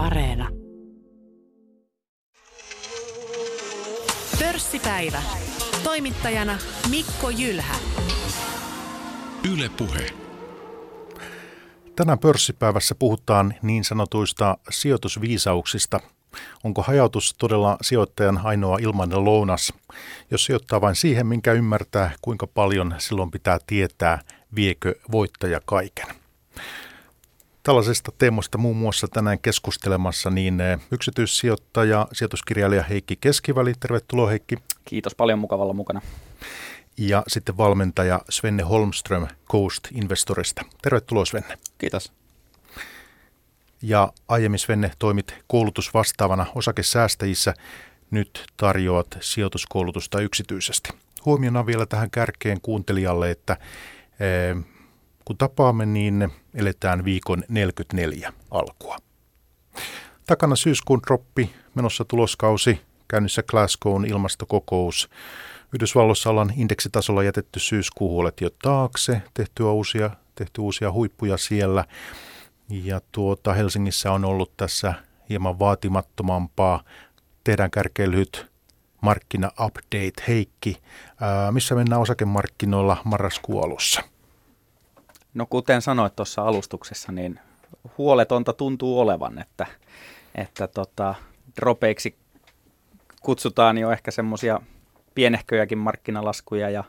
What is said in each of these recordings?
Areena. Pörssipäivä. Toimittajana Mikko Jylhä. Yle Puhe. Tänään pörssipäivässä puhutaan niin sanotuista sijoitusviisauksista. Onko hajautus todella sijoittajan ainoa ilmainen lounas? Jos sijoittaa vain siihen, minkä ymmärtää, kuinka paljon silloin pitää tietää, viekö voittaja kaiken. Tällaisesta teemosta muun muassa tänään keskustelemassa niin eh, yksityissijoittaja, sijoituskirjailija Heikki Keskiväli. Tervetuloa Heikki. Kiitos paljon mukavalla mukana. Ja sitten valmentaja Svenne Holmström Coast Investorista. Tervetuloa Svenne. Kiitos. Ja aiemmin Svenne toimit koulutusvastaavana osakesäästäjissä. Nyt tarjoat sijoituskoulutusta yksityisesti. Huomiona vielä tähän kärkeen kuuntelijalle, että eh, kun tapaamme, niin eletään viikon 44 alkua. Takana syyskuun droppi, menossa tuloskausi, käynnissä Glasgown ilmastokokous. Yhdysvalloissa ollaan indeksitasolla jätetty syyskuuhuolet jo taakse, tehty uusia, tehty uusia huippuja siellä. Ja tuota, Helsingissä on ollut tässä hieman vaatimattomampaa. Tehdään kärkeen lyhyt markkina-update. Heikki, ää, missä mennään osakemarkkinoilla marraskuun alussa? No kuten sanoit tuossa alustuksessa, niin huoletonta tuntuu olevan, että, että tota, dropeiksi kutsutaan jo ehkä semmoisia pienehköjäkin markkinalaskuja ja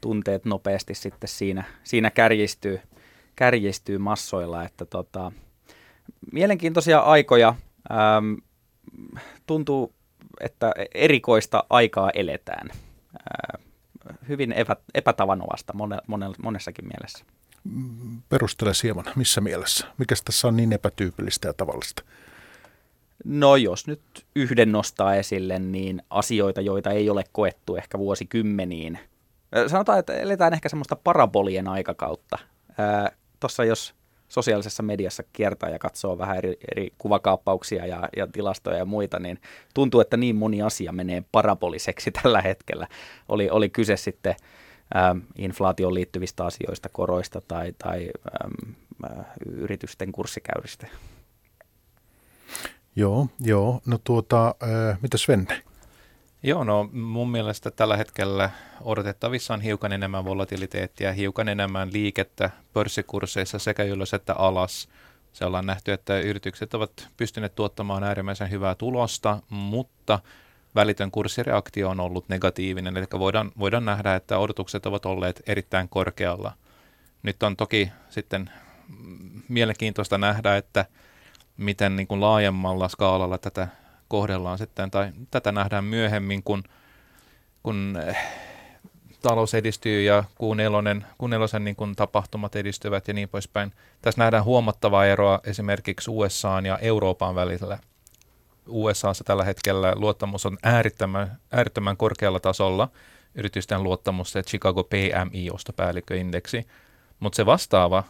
tunteet nopeasti sitten siinä, siinä kärjistyy, kärjistyy massoilla, että tota, mielenkiintoisia aikoja. Ähm, tuntuu, että erikoista aikaa eletään. Äh, hyvin epä, mone, monessakin mielessä. Perustele hieman, missä mielessä? Mikä tässä on niin epätyypillistä ja tavallista? No jos nyt yhden nostaa esille, niin asioita, joita ei ole koettu ehkä vuosikymmeniin. Sanotaan, että eletään ehkä semmoista parabolien aikakautta. Tuossa jos sosiaalisessa mediassa kiertää ja katsoo vähän eri, eri kuvakaappauksia ja, ja tilastoja ja muita, niin tuntuu, että niin moni asia menee paraboliseksi tällä hetkellä. Oli, oli kyse sitten ähm, inflaatioon liittyvistä asioista, koroista tai, tai ähm, äh, yritysten kurssikäyristä. Joo, joo. No tuota, äh, mitä Svenne? Joo, no mun mielestä tällä hetkellä odotettavissa on hiukan enemmän volatiliteettia, hiukan enemmän liikettä pörssikursseissa sekä ylös että alas. Se ollaan nähty, että yritykset ovat pystyneet tuottamaan äärimmäisen hyvää tulosta, mutta välitön kurssireaktio on ollut negatiivinen, eli voidaan, voidaan nähdä, että odotukset ovat olleet erittäin korkealla. Nyt on toki sitten mielenkiintoista nähdä, että miten niin kuin laajemmalla skaalalla tätä kohdellaan sitten, tai tätä nähdään myöhemmin, kun, kun eh, talous edistyy ja kuun elonen, kuun elosen niin kuin tapahtumat edistyvät ja niin poispäin. Tässä nähdään huomattavaa eroa esimerkiksi USA ja Euroopan välillä. USAssa tällä hetkellä luottamus on äärittömän, äärittömän korkealla tasolla, yritysten luottamus, se Chicago PMI-ostopäällikköindeksi, mutta se vastaava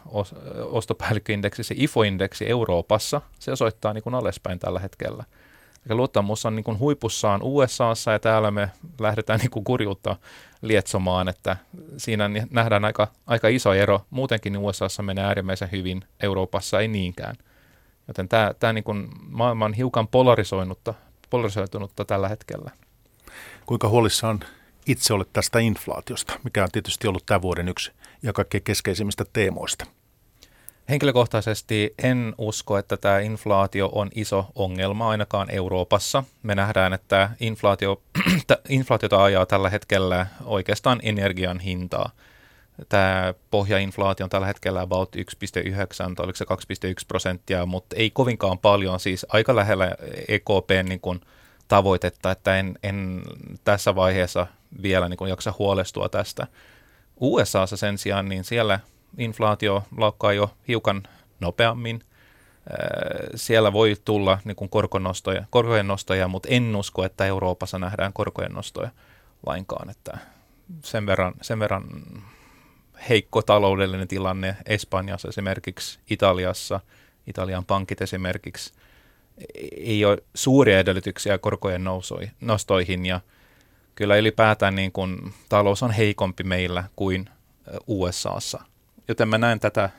ostopäällikköindeksi, se IFO-indeksi Euroopassa, se osoittaa niin kuin alaspäin tällä hetkellä. Eli luottamus on niin huipussaan USAssa ja täällä me lähdetään niin kurjuutta lietsomaan, että siinä nähdään aika, aika iso ero. Muutenkin USAssa menee äärimmäisen hyvin, Euroopassa ei niinkään. Joten tämä, tämä niin kuin maailma on hiukan polarisoinutta, polarisoitunutta tällä hetkellä. Kuinka huolissaan itse olet tästä inflaatiosta, mikä on tietysti ollut tämän vuoden yksi ja kaikkein keskeisimmistä teemoista? Henkilökohtaisesti en usko, että tämä inflaatio on iso ongelma ainakaan Euroopassa. Me nähdään, että inflaatio, inflaatiota ajaa tällä hetkellä oikeastaan energian hintaa. Tämä pohjainflaatio on tällä hetkellä about 1,9 tai oliko se 2,1 prosenttia, mutta ei kovinkaan paljon, siis aika lähellä EKPn niin kuin tavoitetta, että en, en tässä vaiheessa vielä niin kuin jaksa huolestua tästä. USAssa sen sijaan, niin siellä inflaatio laukkaa jo hiukan nopeammin. Siellä voi tulla niin kuin korkonostoja, korkojen nostoja, mutta en usko, että Euroopassa nähdään korkojen nostoja lainkaan. Että sen, verran, sen verran heikko taloudellinen tilanne Espanjassa esimerkiksi, Italiassa, Italian pankit esimerkiksi, ei ole suuria edellytyksiä korkojen nostoihin ja kyllä ylipäätään niin kuin, talous on heikompi meillä kuin USAssa – Joten mä näen tätä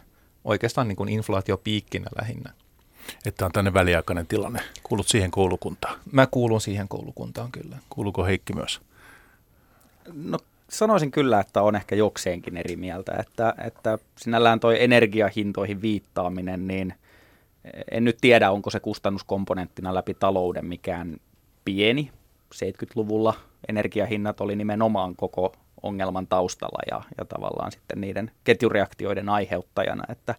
oikeastaan niin kuin inflaatiopiikkinä lähinnä. että on tänne väliaikainen tilanne. Kuulut siihen koulukuntaan. Mä kuulun siihen koulukuntaan kyllä. Kuuluuko Heikki myös? No sanoisin kyllä, että on ehkä jokseenkin eri mieltä, että, että sinällään toi energiahintoihin viittaaminen, niin en nyt tiedä, onko se kustannuskomponenttina läpi talouden mikään pieni. 70-luvulla energiahinnat oli nimenomaan koko ongelman taustalla ja, ja tavallaan sitten niiden ketjureaktioiden aiheuttajana, että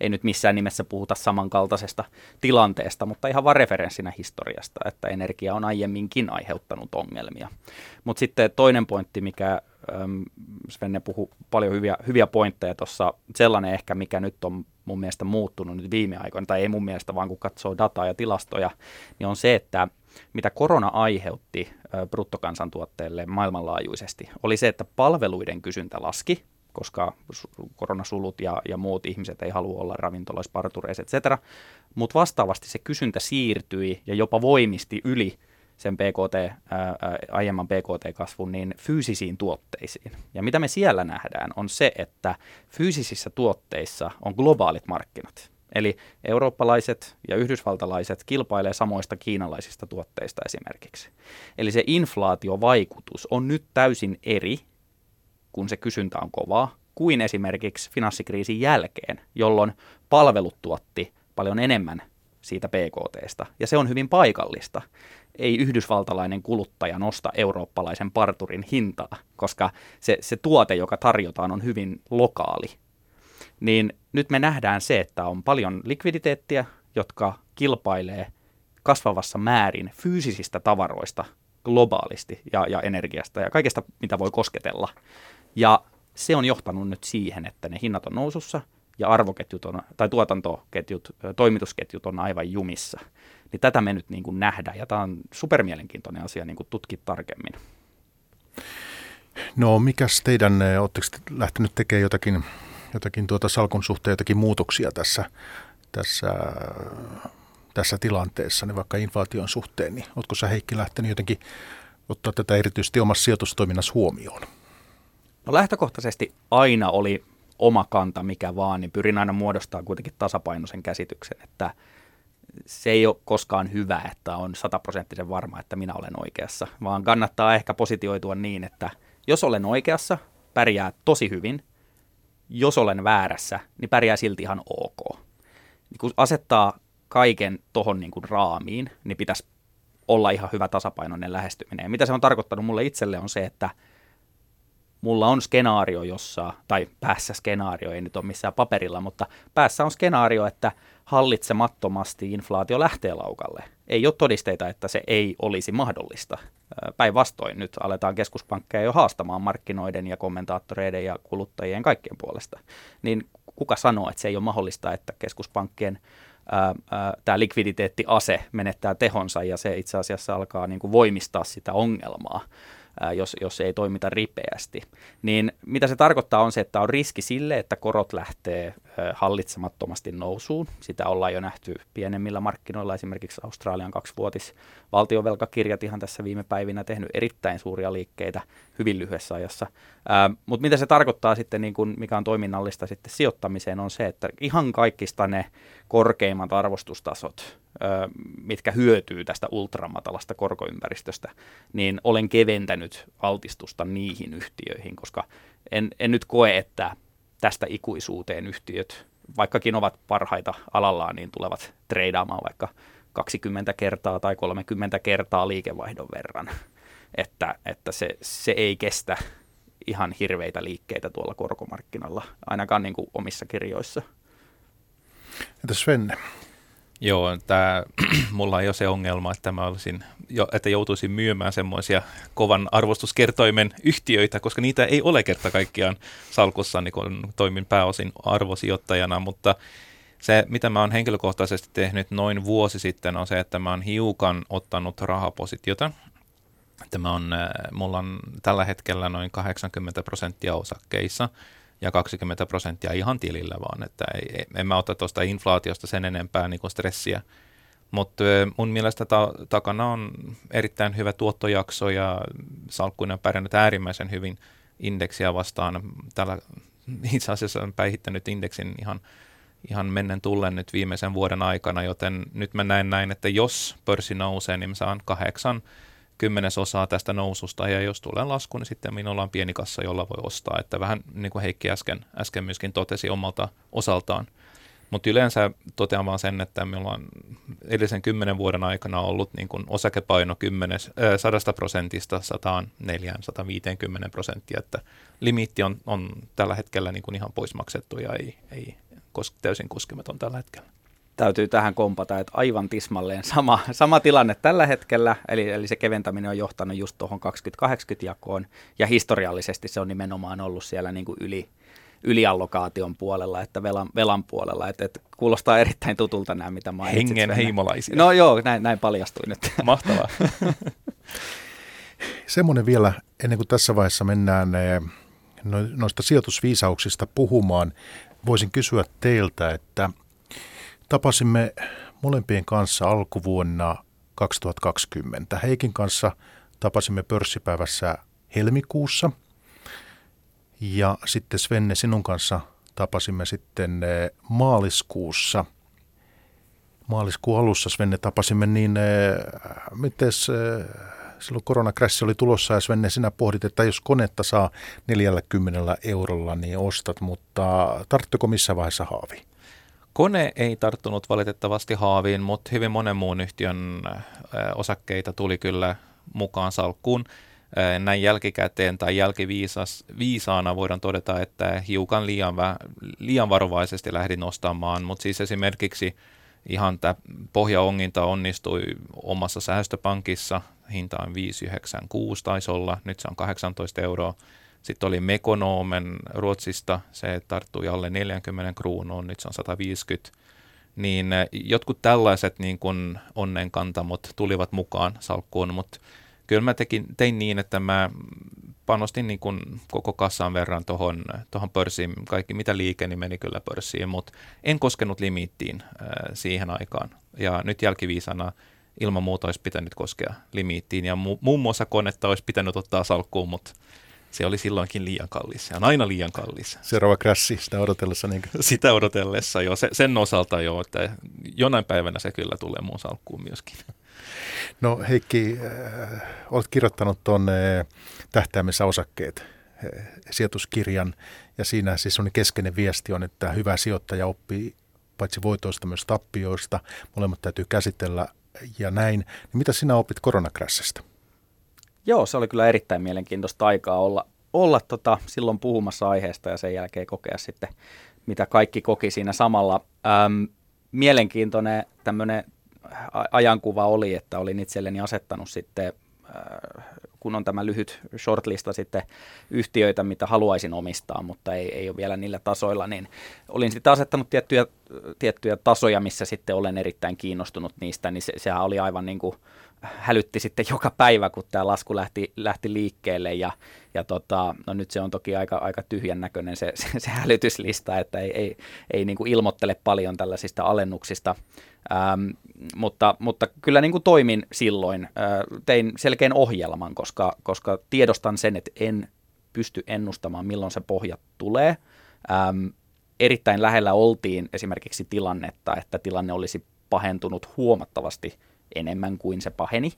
ei nyt missään nimessä puhuta samankaltaisesta tilanteesta, mutta ihan vaan referenssinä historiasta, että energia on aiemminkin aiheuttanut ongelmia. Mutta sitten toinen pointti, mikä Svenne puhui paljon hyviä, hyviä pointteja tuossa, sellainen ehkä, mikä nyt on mun mielestä muuttunut nyt viime aikoina, tai ei mun mielestä, vaan kun katsoo dataa ja tilastoja, niin on se, että mitä korona aiheutti bruttokansantuotteelle maailmanlaajuisesti, oli se, että palveluiden kysyntä laski, koska koronasulut ja, ja muut ihmiset ei halua olla ravintoloissa, partureissa, etc. Mutta vastaavasti se kysyntä siirtyi ja jopa voimisti yli sen PKT, ää, aiemman PKT-kasvun niin fyysisiin tuotteisiin. Ja mitä me siellä nähdään on se, että fyysisissä tuotteissa on globaalit markkinat. Eli eurooppalaiset ja yhdysvaltalaiset kilpailee samoista kiinalaisista tuotteista esimerkiksi. Eli se inflaatiovaikutus on nyt täysin eri, kun se kysyntä on kovaa, kuin esimerkiksi finanssikriisin jälkeen, jolloin palvelut tuotti paljon enemmän siitä PKTstä. Ja se on hyvin paikallista. Ei yhdysvaltalainen kuluttaja nosta eurooppalaisen parturin hintaa, koska se, se tuote, joka tarjotaan, on hyvin lokaali niin nyt me nähdään se, että on paljon likviditeettiä, jotka kilpailee kasvavassa määrin fyysisistä tavaroista globaalisti ja, ja energiasta ja kaikesta, mitä voi kosketella. Ja se on johtanut nyt siihen, että ne hinnat on nousussa ja arvoketjut on, tai tuotantoketjut, toimitusketjut on aivan jumissa. Niin tätä me nyt niin kuin nähdään ja tämä on supermielenkiintoinen asia niin kuin tutkia tarkemmin. No mikäs teidän, oletteko lähtenyt tekemään jotakin jotakin tuota salkun suhteen jotakin muutoksia tässä, tässä, tässä tilanteessa, niin vaikka inflaation suhteen, niin oletko sä Heikki lähtenyt jotenkin ottaa tätä erityisesti omassa sijoitustoiminnassa huomioon? No lähtökohtaisesti aina oli oma kanta mikä vaan, niin pyrin aina muodostamaan kuitenkin tasapainoisen käsityksen, että se ei ole koskaan hyvä, että on sataprosenttisen varma, että minä olen oikeassa, vaan kannattaa ehkä positioitua niin, että jos olen oikeassa, pärjää tosi hyvin – jos olen väärässä, niin pärjää silti ihan ok. Niin kun asettaa kaiken tohon niin kuin raamiin, niin pitäisi olla ihan hyvä tasapainoinen lähestyminen. Ja mitä se on tarkoittanut mulle itselle on se, että mulla on skenaario, jossa, tai päässä skenaario, ei nyt ole missään paperilla, mutta päässä on skenaario, että hallitsemattomasti inflaatio lähtee laukalle. Ei ole todisteita, että se ei olisi mahdollista. Päinvastoin nyt aletaan keskuspankkeja jo haastamaan markkinoiden ja kommentaattoreiden ja kuluttajien kaikkien puolesta. Niin kuka sanoo, että se ei ole mahdollista, että keskuspankkien tämä likviditeettiase menettää tehonsa ja se itse asiassa alkaa niin kuin voimistaa sitä ongelmaa jos, jos ei toimita ripeästi. Niin mitä se tarkoittaa on se, että on riski sille, että korot lähtee hallitsemattomasti nousuun. Sitä ollaan jo nähty pienemmillä markkinoilla, esimerkiksi Australian kaksivuotis valtiovelkakirjat ihan tässä viime päivinä tehnyt erittäin suuria liikkeitä hyvin lyhyessä ajassa. Mutta mitä se tarkoittaa sitten, niin kun, mikä on toiminnallista sitten sijoittamiseen, on se, että ihan kaikista ne korkeimmat arvostustasot, mitkä hyötyy tästä ultramatalasta korkoympäristöstä, niin olen keventänyt altistusta niihin yhtiöihin, koska en, en nyt koe, että tästä ikuisuuteen yhtiöt, vaikkakin ovat parhaita alallaan, niin tulevat treidaamaan vaikka 20 kertaa tai 30 kertaa liikevaihdon verran. Että, että se, se ei kestä ihan hirveitä liikkeitä tuolla korkomarkkinalla, ainakaan niin kuin omissa kirjoissa. Entä Svenne? Joo, tää, mulla ei ole se ongelma, että mä olisin, että joutuisin myymään semmoisia kovan arvostuskertoimen yhtiöitä, koska niitä ei ole kerta kaikkiaan salkussa, niin kun toimin pääosin arvosijoittajana, mutta se, mitä mä oon henkilökohtaisesti tehnyt noin vuosi sitten, on se, että mä oon hiukan ottanut rahapositiota. Että mä on, äh, mulla on tällä hetkellä noin 80 prosenttia osakkeissa – ja 20 prosenttia ihan tilillä vaan, että ei, en mä ota tuosta inflaatiosta sen enempää niin stressiä. Mutta mun mielestä ta- takana on erittäin hyvä tuottojakso ja salkkuina on pärjännyt äärimmäisen hyvin indeksiä vastaan. Tällä itse asiassa on päihittänyt indeksin ihan, ihan mennen tullen nyt viimeisen vuoden aikana, joten nyt mä näen näin, että jos pörssi nousee, niin mä saan kahdeksan kymmenesosaa tästä noususta, ja jos tulee lasku, niin sitten minulla on pieni kassa, jolla voi ostaa, että vähän niin kuin Heikki äsken, äsken myöskin totesi omalta osaltaan. Mutta yleensä totean vaan sen, että meillä on edellisen kymmenen vuoden aikana ollut niin kuin osakepaino 10, äh, 100 prosentista 104-150 prosenttia, että limiitti on, on tällä hetkellä niin kuin ihan pois maksettu ja ei, ei kos, täysin koskematon tällä hetkellä. Täytyy tähän kompata, että aivan tismalleen sama, sama tilanne tällä hetkellä, eli, eli se keventäminen on johtanut just tuohon 20-80-jakoon, ja historiallisesti se on nimenomaan ollut siellä niin kuin yli, yliallokaation puolella, että velan, velan puolella. että et kuulostaa erittäin tutulta nämä, mitä mainitsit. Hengen heimolaisia. No joo, näin, näin paljastui nyt. Mahtavaa. Semmoinen vielä, ennen kuin tässä vaiheessa mennään eh, no, noista sijoitusviisauksista puhumaan, voisin kysyä teiltä, että tapasimme molempien kanssa alkuvuonna 2020. Heikin kanssa tapasimme pörssipäivässä helmikuussa – ja sitten Svenne, sinun kanssa tapasimme sitten eh, maaliskuussa. Maaliskuun alussa Svenne tapasimme, niin eh, miten eh, silloin koronakrässi oli tulossa ja Svenne sinä pohdit, että jos konetta saa 40 eurolla, niin ostat, mutta tarttuko missä vaiheessa haavi? Kone ei tarttunut valitettavasti haaviin, mutta hyvin monen muun yhtiön osakkeita tuli kyllä mukaan salkkuun näin jälkikäteen tai jälkiviisaana voidaan todeta, että hiukan liian, liian varovaisesti lähdin nostamaan, mutta siis esimerkiksi ihan tämä pohjaonginta onnistui omassa säästöpankissa, hinta on 596 taisi olla, nyt se on 18 euroa. Sitten oli Mekonomen Ruotsista, se tarttui alle 40 kruunuun, nyt se on 150. Niin jotkut tällaiset niin kuin onnenkantamot tulivat mukaan salkkuun, mutta kyllä mä tekin, tein niin, että mä panostin niin kuin koko kassan verran tuohon tohon pörssiin. Kaikki mitä liike, niin meni kyllä pörssiin, mutta en koskenut limiittiin äh, siihen aikaan. Ja nyt jälkiviisana ilman muuta olisi pitänyt koskea limiittiin. Ja mu- muun muassa konetta olisi pitänyt ottaa salkkuun, mutta se oli silloinkin liian kallis. Se on aina liian kallis. Seuraava krassi sitä odotellessa. Niin sitä odotellessa jo. Se, sen osalta jo, että jonain päivänä se kyllä tulee muun salkkuun myöskin. No Heikki, äh, olet kirjoittanut tuonne tähtäimessä osakkeet äh, sijoituskirjan ja siinä siis on keskeinen viesti on, että hyvä sijoittaja oppii paitsi voitoista myös tappioista. Molemmat täytyy käsitellä ja näin. Niin mitä sinä opit koronakrässistä? Joo, se oli kyllä erittäin mielenkiintoista aikaa olla, olla tota, silloin puhumassa aiheesta ja sen jälkeen kokea sitten, mitä kaikki koki siinä samalla. Öm, mielenkiintoinen tämmöinen ajankuva oli, että olin itselleni asettanut sitten, äh, kun on tämä lyhyt shortlista sitten yhtiöitä, mitä haluaisin omistaa, mutta ei, ei ole vielä niillä tasoilla, niin olin sitten asettanut tiettyjä, tiettyjä tasoja, missä sitten olen erittäin kiinnostunut niistä, niin se, sehän oli aivan niin kuin hälytti sitten joka päivä, kun tämä lasku lähti, lähti liikkeelle ja, ja tota, no nyt se on toki aika, aika tyhjän näköinen se, se, se hälytyslista, että ei, ei, ei niin kuin ilmoittele paljon tällaisista alennuksista, ähm, mutta, mutta kyllä niin kuin toimin silloin, äh, tein selkeän ohjelman, koska, koska tiedostan sen, että en pysty ennustamaan, milloin se pohja tulee. Ähm, erittäin lähellä oltiin esimerkiksi tilannetta, että tilanne olisi pahentunut huomattavasti enemmän kuin se paheni.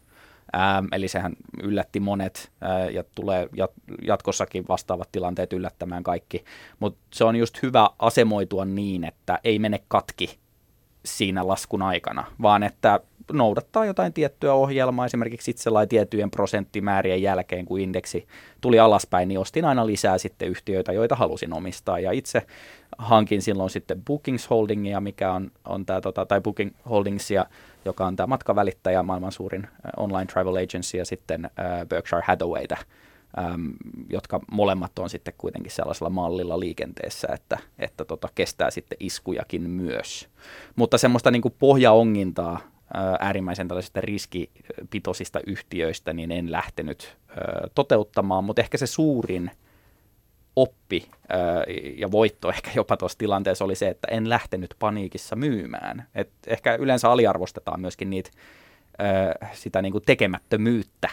Ähm, eli sehän yllätti monet äh, ja tulee jat- jatkossakin vastaavat tilanteet yllättämään kaikki. Mutta se on just hyvä asemoitua niin, että ei mene katki siinä laskun aikana, vaan että noudattaa jotain tiettyä ohjelmaa, esimerkiksi itse tiettyjen prosenttimäärien jälkeen, kun indeksi tuli alaspäin, niin ostin aina lisää sitten yhtiöitä, joita halusin omistaa, ja itse hankin silloin sitten Bookings Holdingia, mikä on, on tämä, tota, tai Booking Holdingsia, joka on tämä matkavälittäjä, maailman suurin online travel agency, ja sitten äh, Berkshire Hathawayta, äm, jotka molemmat on sitten kuitenkin sellaisella mallilla liikenteessä, että, että tota, kestää sitten iskujakin myös. Mutta semmoista niin kuin pohjaongintaa äärimmäisen tällaisista riskipitoisista yhtiöistä, niin en lähtenyt toteuttamaan, mutta ehkä se suurin oppi ja voitto ehkä jopa tuossa tilanteessa oli se, että en lähtenyt paniikissa myymään. Et ehkä yleensä aliarvostetaan myöskin niitä, sitä niin kuin tekemättömyyttä,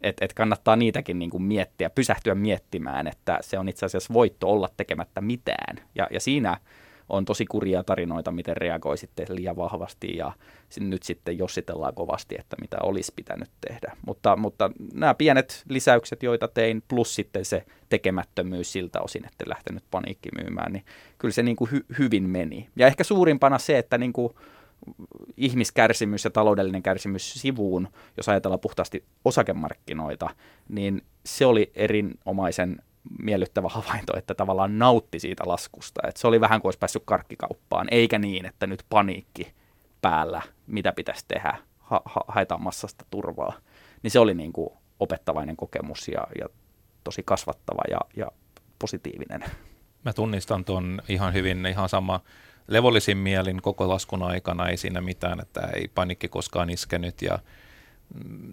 että et kannattaa niitäkin niin kuin miettiä, pysähtyä miettimään, että se on itse asiassa voitto olla tekemättä mitään. Ja, ja siinä on tosi kurjia tarinoita, miten reagoi sitten liian vahvasti ja nyt sitten jossitellaan kovasti, että mitä olisi pitänyt tehdä. Mutta, mutta nämä pienet lisäykset, joita tein, plus sitten se tekemättömyys siltä osin, että lähtenyt paniikki myymään, niin kyllä se niin kuin hy- hyvin meni. Ja ehkä suurimpana se, että niin kuin ihmiskärsimys ja taloudellinen kärsimys sivuun, jos ajatellaan puhtaasti osakemarkkinoita, niin se oli erinomaisen miellyttävä havainto, että tavallaan nautti siitä laskusta. Että se oli vähän kuin olisi päässyt karkkikauppaan, eikä niin, että nyt paniikki päällä, mitä pitäisi tehdä, ha- ha- haetaan massasta turvaa. Niin se oli niin kuin opettavainen kokemus ja, ja tosi kasvattava ja, ja positiivinen. Mä tunnistan tuon ihan hyvin, ihan sama levollisin mielin koko laskun aikana, ei siinä mitään, että ei panikki koskaan iskenyt ja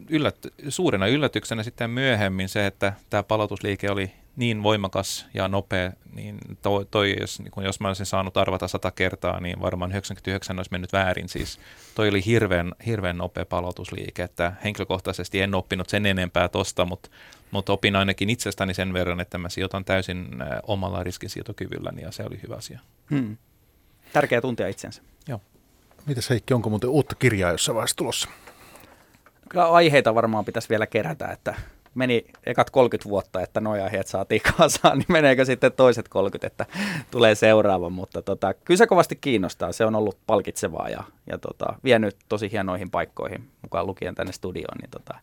yllät, suurena yllätyksenä sitten myöhemmin se, että tämä palautusliike oli niin voimakas ja nopea, niin toi, toi jos, niin kun jos mä olisin saanut arvata sata kertaa, niin varmaan 99 olisi mennyt väärin. Siis toi oli hirveän, hirveän nopea palautusliike, että henkilökohtaisesti en oppinut sen enempää tosta, mutta, mutta opin ainakin itsestäni sen verran, että mä sijoitan täysin omalla riskinsietokyvylläni ja se oli hyvä asia. Hmm. Tärkeä tuntea itsensä. Joo. Mitäs Heikki, onko muuten uutta kirjaa jossain vaiheessa tulossa? Kyllä aiheita varmaan pitäisi vielä kerätä, että meni ekat 30 vuotta, että nuo aiheet saatiin kasaan, niin meneekö sitten toiset 30, että tulee seuraava. Mutta tota, kyllä se kovasti kiinnostaa. Se on ollut palkitsevaa ja, ja tota, vienyt tosi hienoihin paikkoihin, mukaan lukien tänne studioon. Niin tota,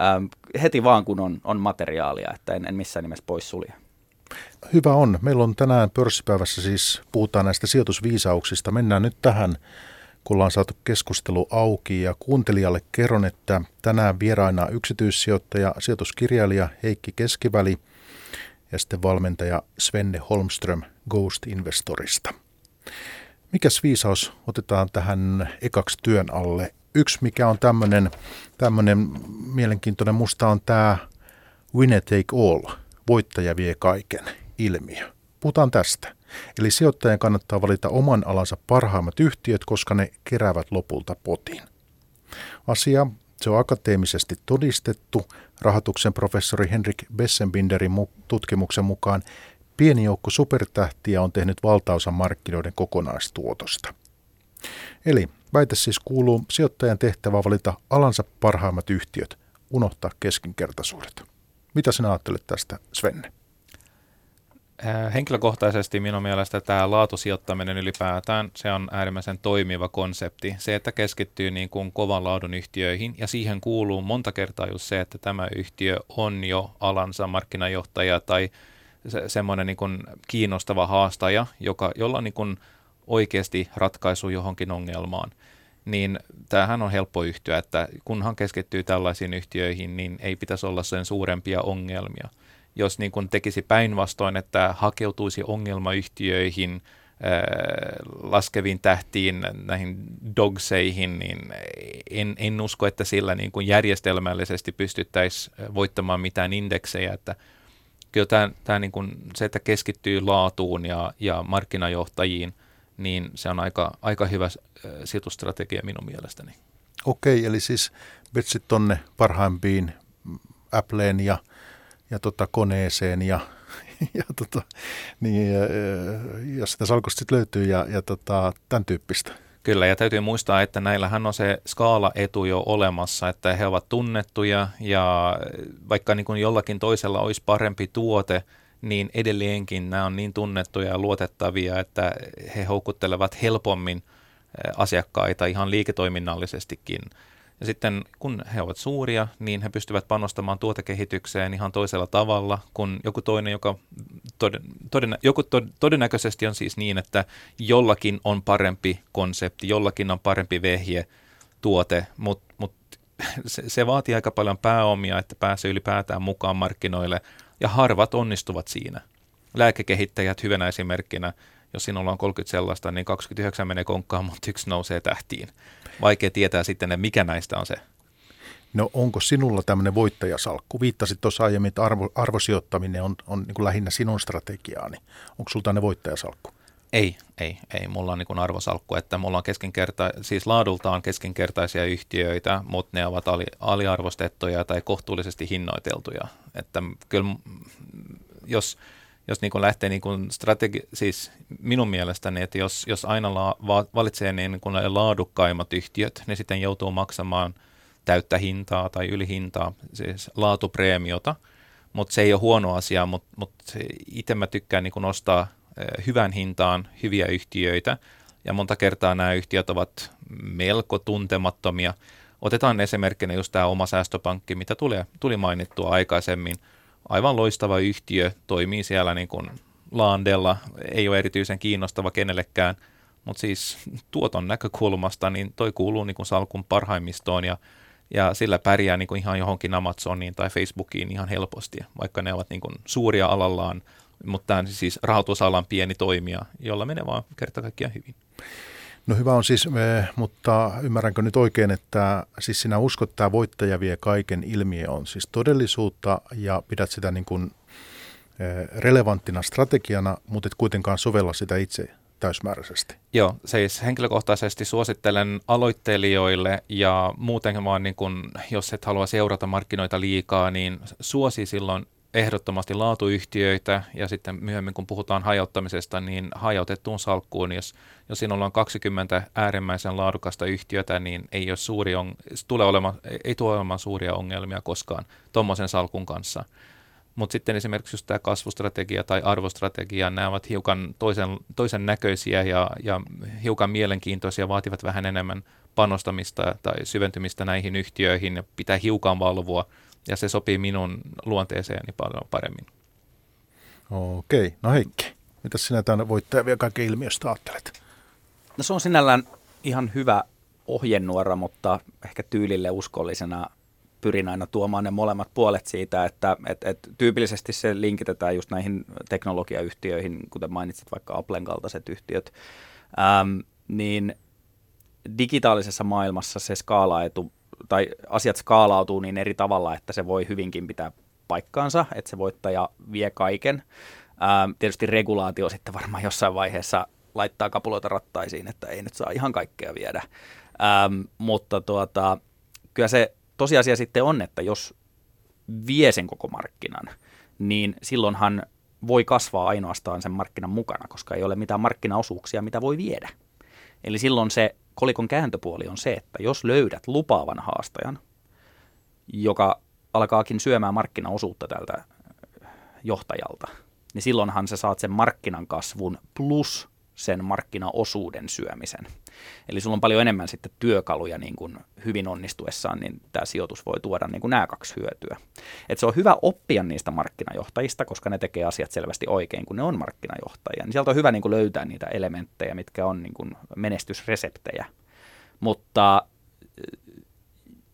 ähm, heti vaan kun on, on materiaalia, että en, en missään nimessä pois sulje. Hyvä on. Meillä on tänään pörssipäivässä siis, puhutaan näistä sijoitusviisauksista. Mennään nyt tähän, kun ollaan saatu keskustelu auki. Ja kuuntelijalle kerron, että tänään vieraina yksityissijoittaja, sijoituskirjailija Heikki Keskiväli ja sitten valmentaja Svenne Holmström Ghost Investorista. Mikäs viisaus otetaan tähän ekaksi työn alle? Yksi, mikä on tämmöinen, tämmöinen mielenkiintoinen musta on tämä winner take all – voittaja vie kaiken ilmiö. Puhutaan tästä. Eli sijoittajan kannattaa valita oman alansa parhaimmat yhtiöt, koska ne keräävät lopulta potin. Asia, se on akateemisesti todistettu. Rahoituksen professori Henrik Bessenbinderin tutkimuksen mukaan pieni joukko supertähtiä on tehnyt valtaosan markkinoiden kokonaistuotosta. Eli väite siis kuuluu sijoittajan tehtävä valita alansa parhaimmat yhtiöt, unohtaa keskinkertaisuudet. Mitä sinä ajattelet tästä, Svenne? Äh, henkilökohtaisesti minun mielestä tämä laatusijoittaminen ylipäätään, se on äärimmäisen toimiva konsepti. Se, että keskittyy niin kuin kovan laadun yhtiöihin ja siihen kuuluu monta kertaa just se, että tämä yhtiö on jo alansa markkinajohtaja tai se, semmoinen niin kuin kiinnostava haastaja, joka, jolla on niin kuin oikeasti ratkaisu johonkin ongelmaan niin tämähän on helppo yhtyä, että kunhan keskittyy tällaisiin yhtiöihin, niin ei pitäisi olla sen suurempia ongelmia. Jos niin kun tekisi päinvastoin, että hakeutuisi ongelmayhtiöihin, laskeviin tähtiin, näihin dogseihin, niin en, en usko, että sillä niin kuin järjestelmällisesti pystyttäisiin voittamaan mitään indeksejä, että kyllä tämä, tämä niin kuin, se, että keskittyy laatuun ja, ja markkinajohtajiin – niin se on aika, aika hyvä äh, sijoitusstrategia minun mielestäni. Okei, eli siis betsit tonne parhaimpiin Appleen ja, ja tota koneeseen ja, ja, tota, niin, ja, ja sitä salkusta sitten löytyy ja, ja tota, tämän tyyppistä. Kyllä, ja täytyy muistaa, että näillähän on se skaala-etu jo olemassa, että he ovat tunnettuja ja vaikka niin kuin jollakin toisella olisi parempi tuote, niin edelleenkin nämä on niin tunnettuja ja luotettavia, että he houkuttelevat helpommin asiakkaita ihan liiketoiminnallisestikin. Ja sitten kun he ovat suuria, niin he pystyvät panostamaan tuotekehitykseen ihan toisella tavalla kuin joku toinen, joka toden, toden, joku todennäköisesti on siis niin, että jollakin on parempi konsepti, jollakin on parempi vehje, tuote, mutta mut se, se vaatii aika paljon pääomia, että pääsee ylipäätään mukaan markkinoille – ja harvat onnistuvat siinä. Lääkekehittäjät hyvänä esimerkkinä, jos sinulla on 30 sellaista, niin 29 menee konkkaan, mutta yksi nousee tähtiin. Vaikea tietää sitten, että mikä näistä on se. No onko sinulla tämmöinen voittajasalkku? Viittasit tuossa aiemmin, että arvo, arvosijoittaminen on, on niin kuin lähinnä sinun strategiaani. Onko sulla tämmöinen voittajasalkku? Ei, ei, ei. Mulla on niin arvosalkku, että mulla on keskinkerta, siis laadultaan keskinkertaisia yhtiöitä, mutta ne ovat ali, aliarvostettuja tai kohtuullisesti hinnoiteltuja. Että kyllä jos, jos niin kuin lähtee niin kuin strategi, siis minun mielestäni, että jos, jos aina la, va, valitsee niin kuin laadukkaimmat yhtiöt, niin sitten joutuu maksamaan täyttä hintaa tai ylihintaa, siis laatupreemiota, mutta se ei ole huono asia, mutta mut itse mä tykkään niin kuin ostaa hyvän hintaan hyviä yhtiöitä, ja monta kertaa nämä yhtiöt ovat melko tuntemattomia. Otetaan esimerkkinä just tämä oma säästöpankki, mitä tuli, tuli mainittua aikaisemmin. Aivan loistava yhtiö, toimii siellä niin kuin laandella, ei ole erityisen kiinnostava kenellekään, mutta siis tuoton näkökulmasta, niin toi kuuluu niin kuin salkun parhaimmistoon ja, ja sillä pärjää niin kuin ihan johonkin Amazoniin tai Facebookiin ihan helposti, vaikka ne ovat niin kuin suuria alallaan, mutta tämä on siis rahoitusalan pieni toimija, jolla menee vaan kerta kaikkiaan hyvin. No hyvä on siis, eh, mutta ymmärränkö nyt oikein, että siis sinä uskot, että tämä voittaja vie kaiken ilmiö on siis todellisuutta ja pidät sitä niin kuin eh, relevanttina strategiana, mutta et kuitenkaan sovella sitä itse täysmääräisesti. Joo, siis henkilökohtaisesti suosittelen aloittelijoille ja muuten vaan, niin kun, jos et halua seurata markkinoita liikaa, niin suosi silloin ehdottomasti laatuyhtiöitä ja sitten myöhemmin kun puhutaan hajauttamisesta, niin hajautettuun salkkuun, jos, jos sinulla on 20 äärimmäisen laadukasta yhtiötä, niin ei, ole suuri on, tule olemaan, ei tule olemaan suuria ongelmia koskaan tuommoisen salkun kanssa. Mutta sitten esimerkiksi just tämä kasvustrategia tai arvostrategia, nämä ovat hiukan toisen, toisen näköisiä ja, ja hiukan mielenkiintoisia, vaativat vähän enemmän panostamista tai syventymistä näihin yhtiöihin ja pitää hiukan valvoa – ja se sopii minun luonteeseeni paljon paremmin. Okei, no Heikki, mitä sinä tämän voittaja vielä kaiken ilmiöstä ajattelet? No se on sinällään ihan hyvä ohjenuora, mutta ehkä tyylille uskollisena pyrin aina tuomaan ne molemmat puolet siitä, että et, et, tyypillisesti se linkitetään just näihin teknologiayhtiöihin, kuten mainitsit vaikka Applen kaltaiset yhtiöt, ähm, niin digitaalisessa maailmassa se skaalaetu tai asiat skaalautuu niin eri tavalla, että se voi hyvinkin pitää paikkaansa, että se voittaja vie kaiken. Ää, tietysti regulaatio sitten varmaan jossain vaiheessa laittaa kapuloita rattaisiin, että ei nyt saa ihan kaikkea viedä. Ää, mutta tuota, kyllä se tosiasia sitten on, että jos vie sen koko markkinan, niin silloinhan voi kasvaa ainoastaan sen markkinan mukana, koska ei ole mitään markkinaosuuksia, mitä voi viedä. Eli silloin se kolikon kääntöpuoli on se, että jos löydät lupaavan haastajan, joka alkaakin syömään markkinaosuutta tältä johtajalta, niin silloinhan sä saat sen markkinan kasvun plus sen markkinaosuuden syömisen. Eli sulla on paljon enemmän sitten työkaluja niin kuin hyvin onnistuessaan, niin tämä sijoitus voi tuoda niin kuin nämä kaksi hyötyä. Et se on hyvä oppia niistä markkinajohtajista, koska ne tekee asiat selvästi oikein, kun ne on markkinajohtajia. Niin sieltä on hyvä niin kuin löytää niitä elementtejä, mitkä on niin kuin menestysreseptejä. Mutta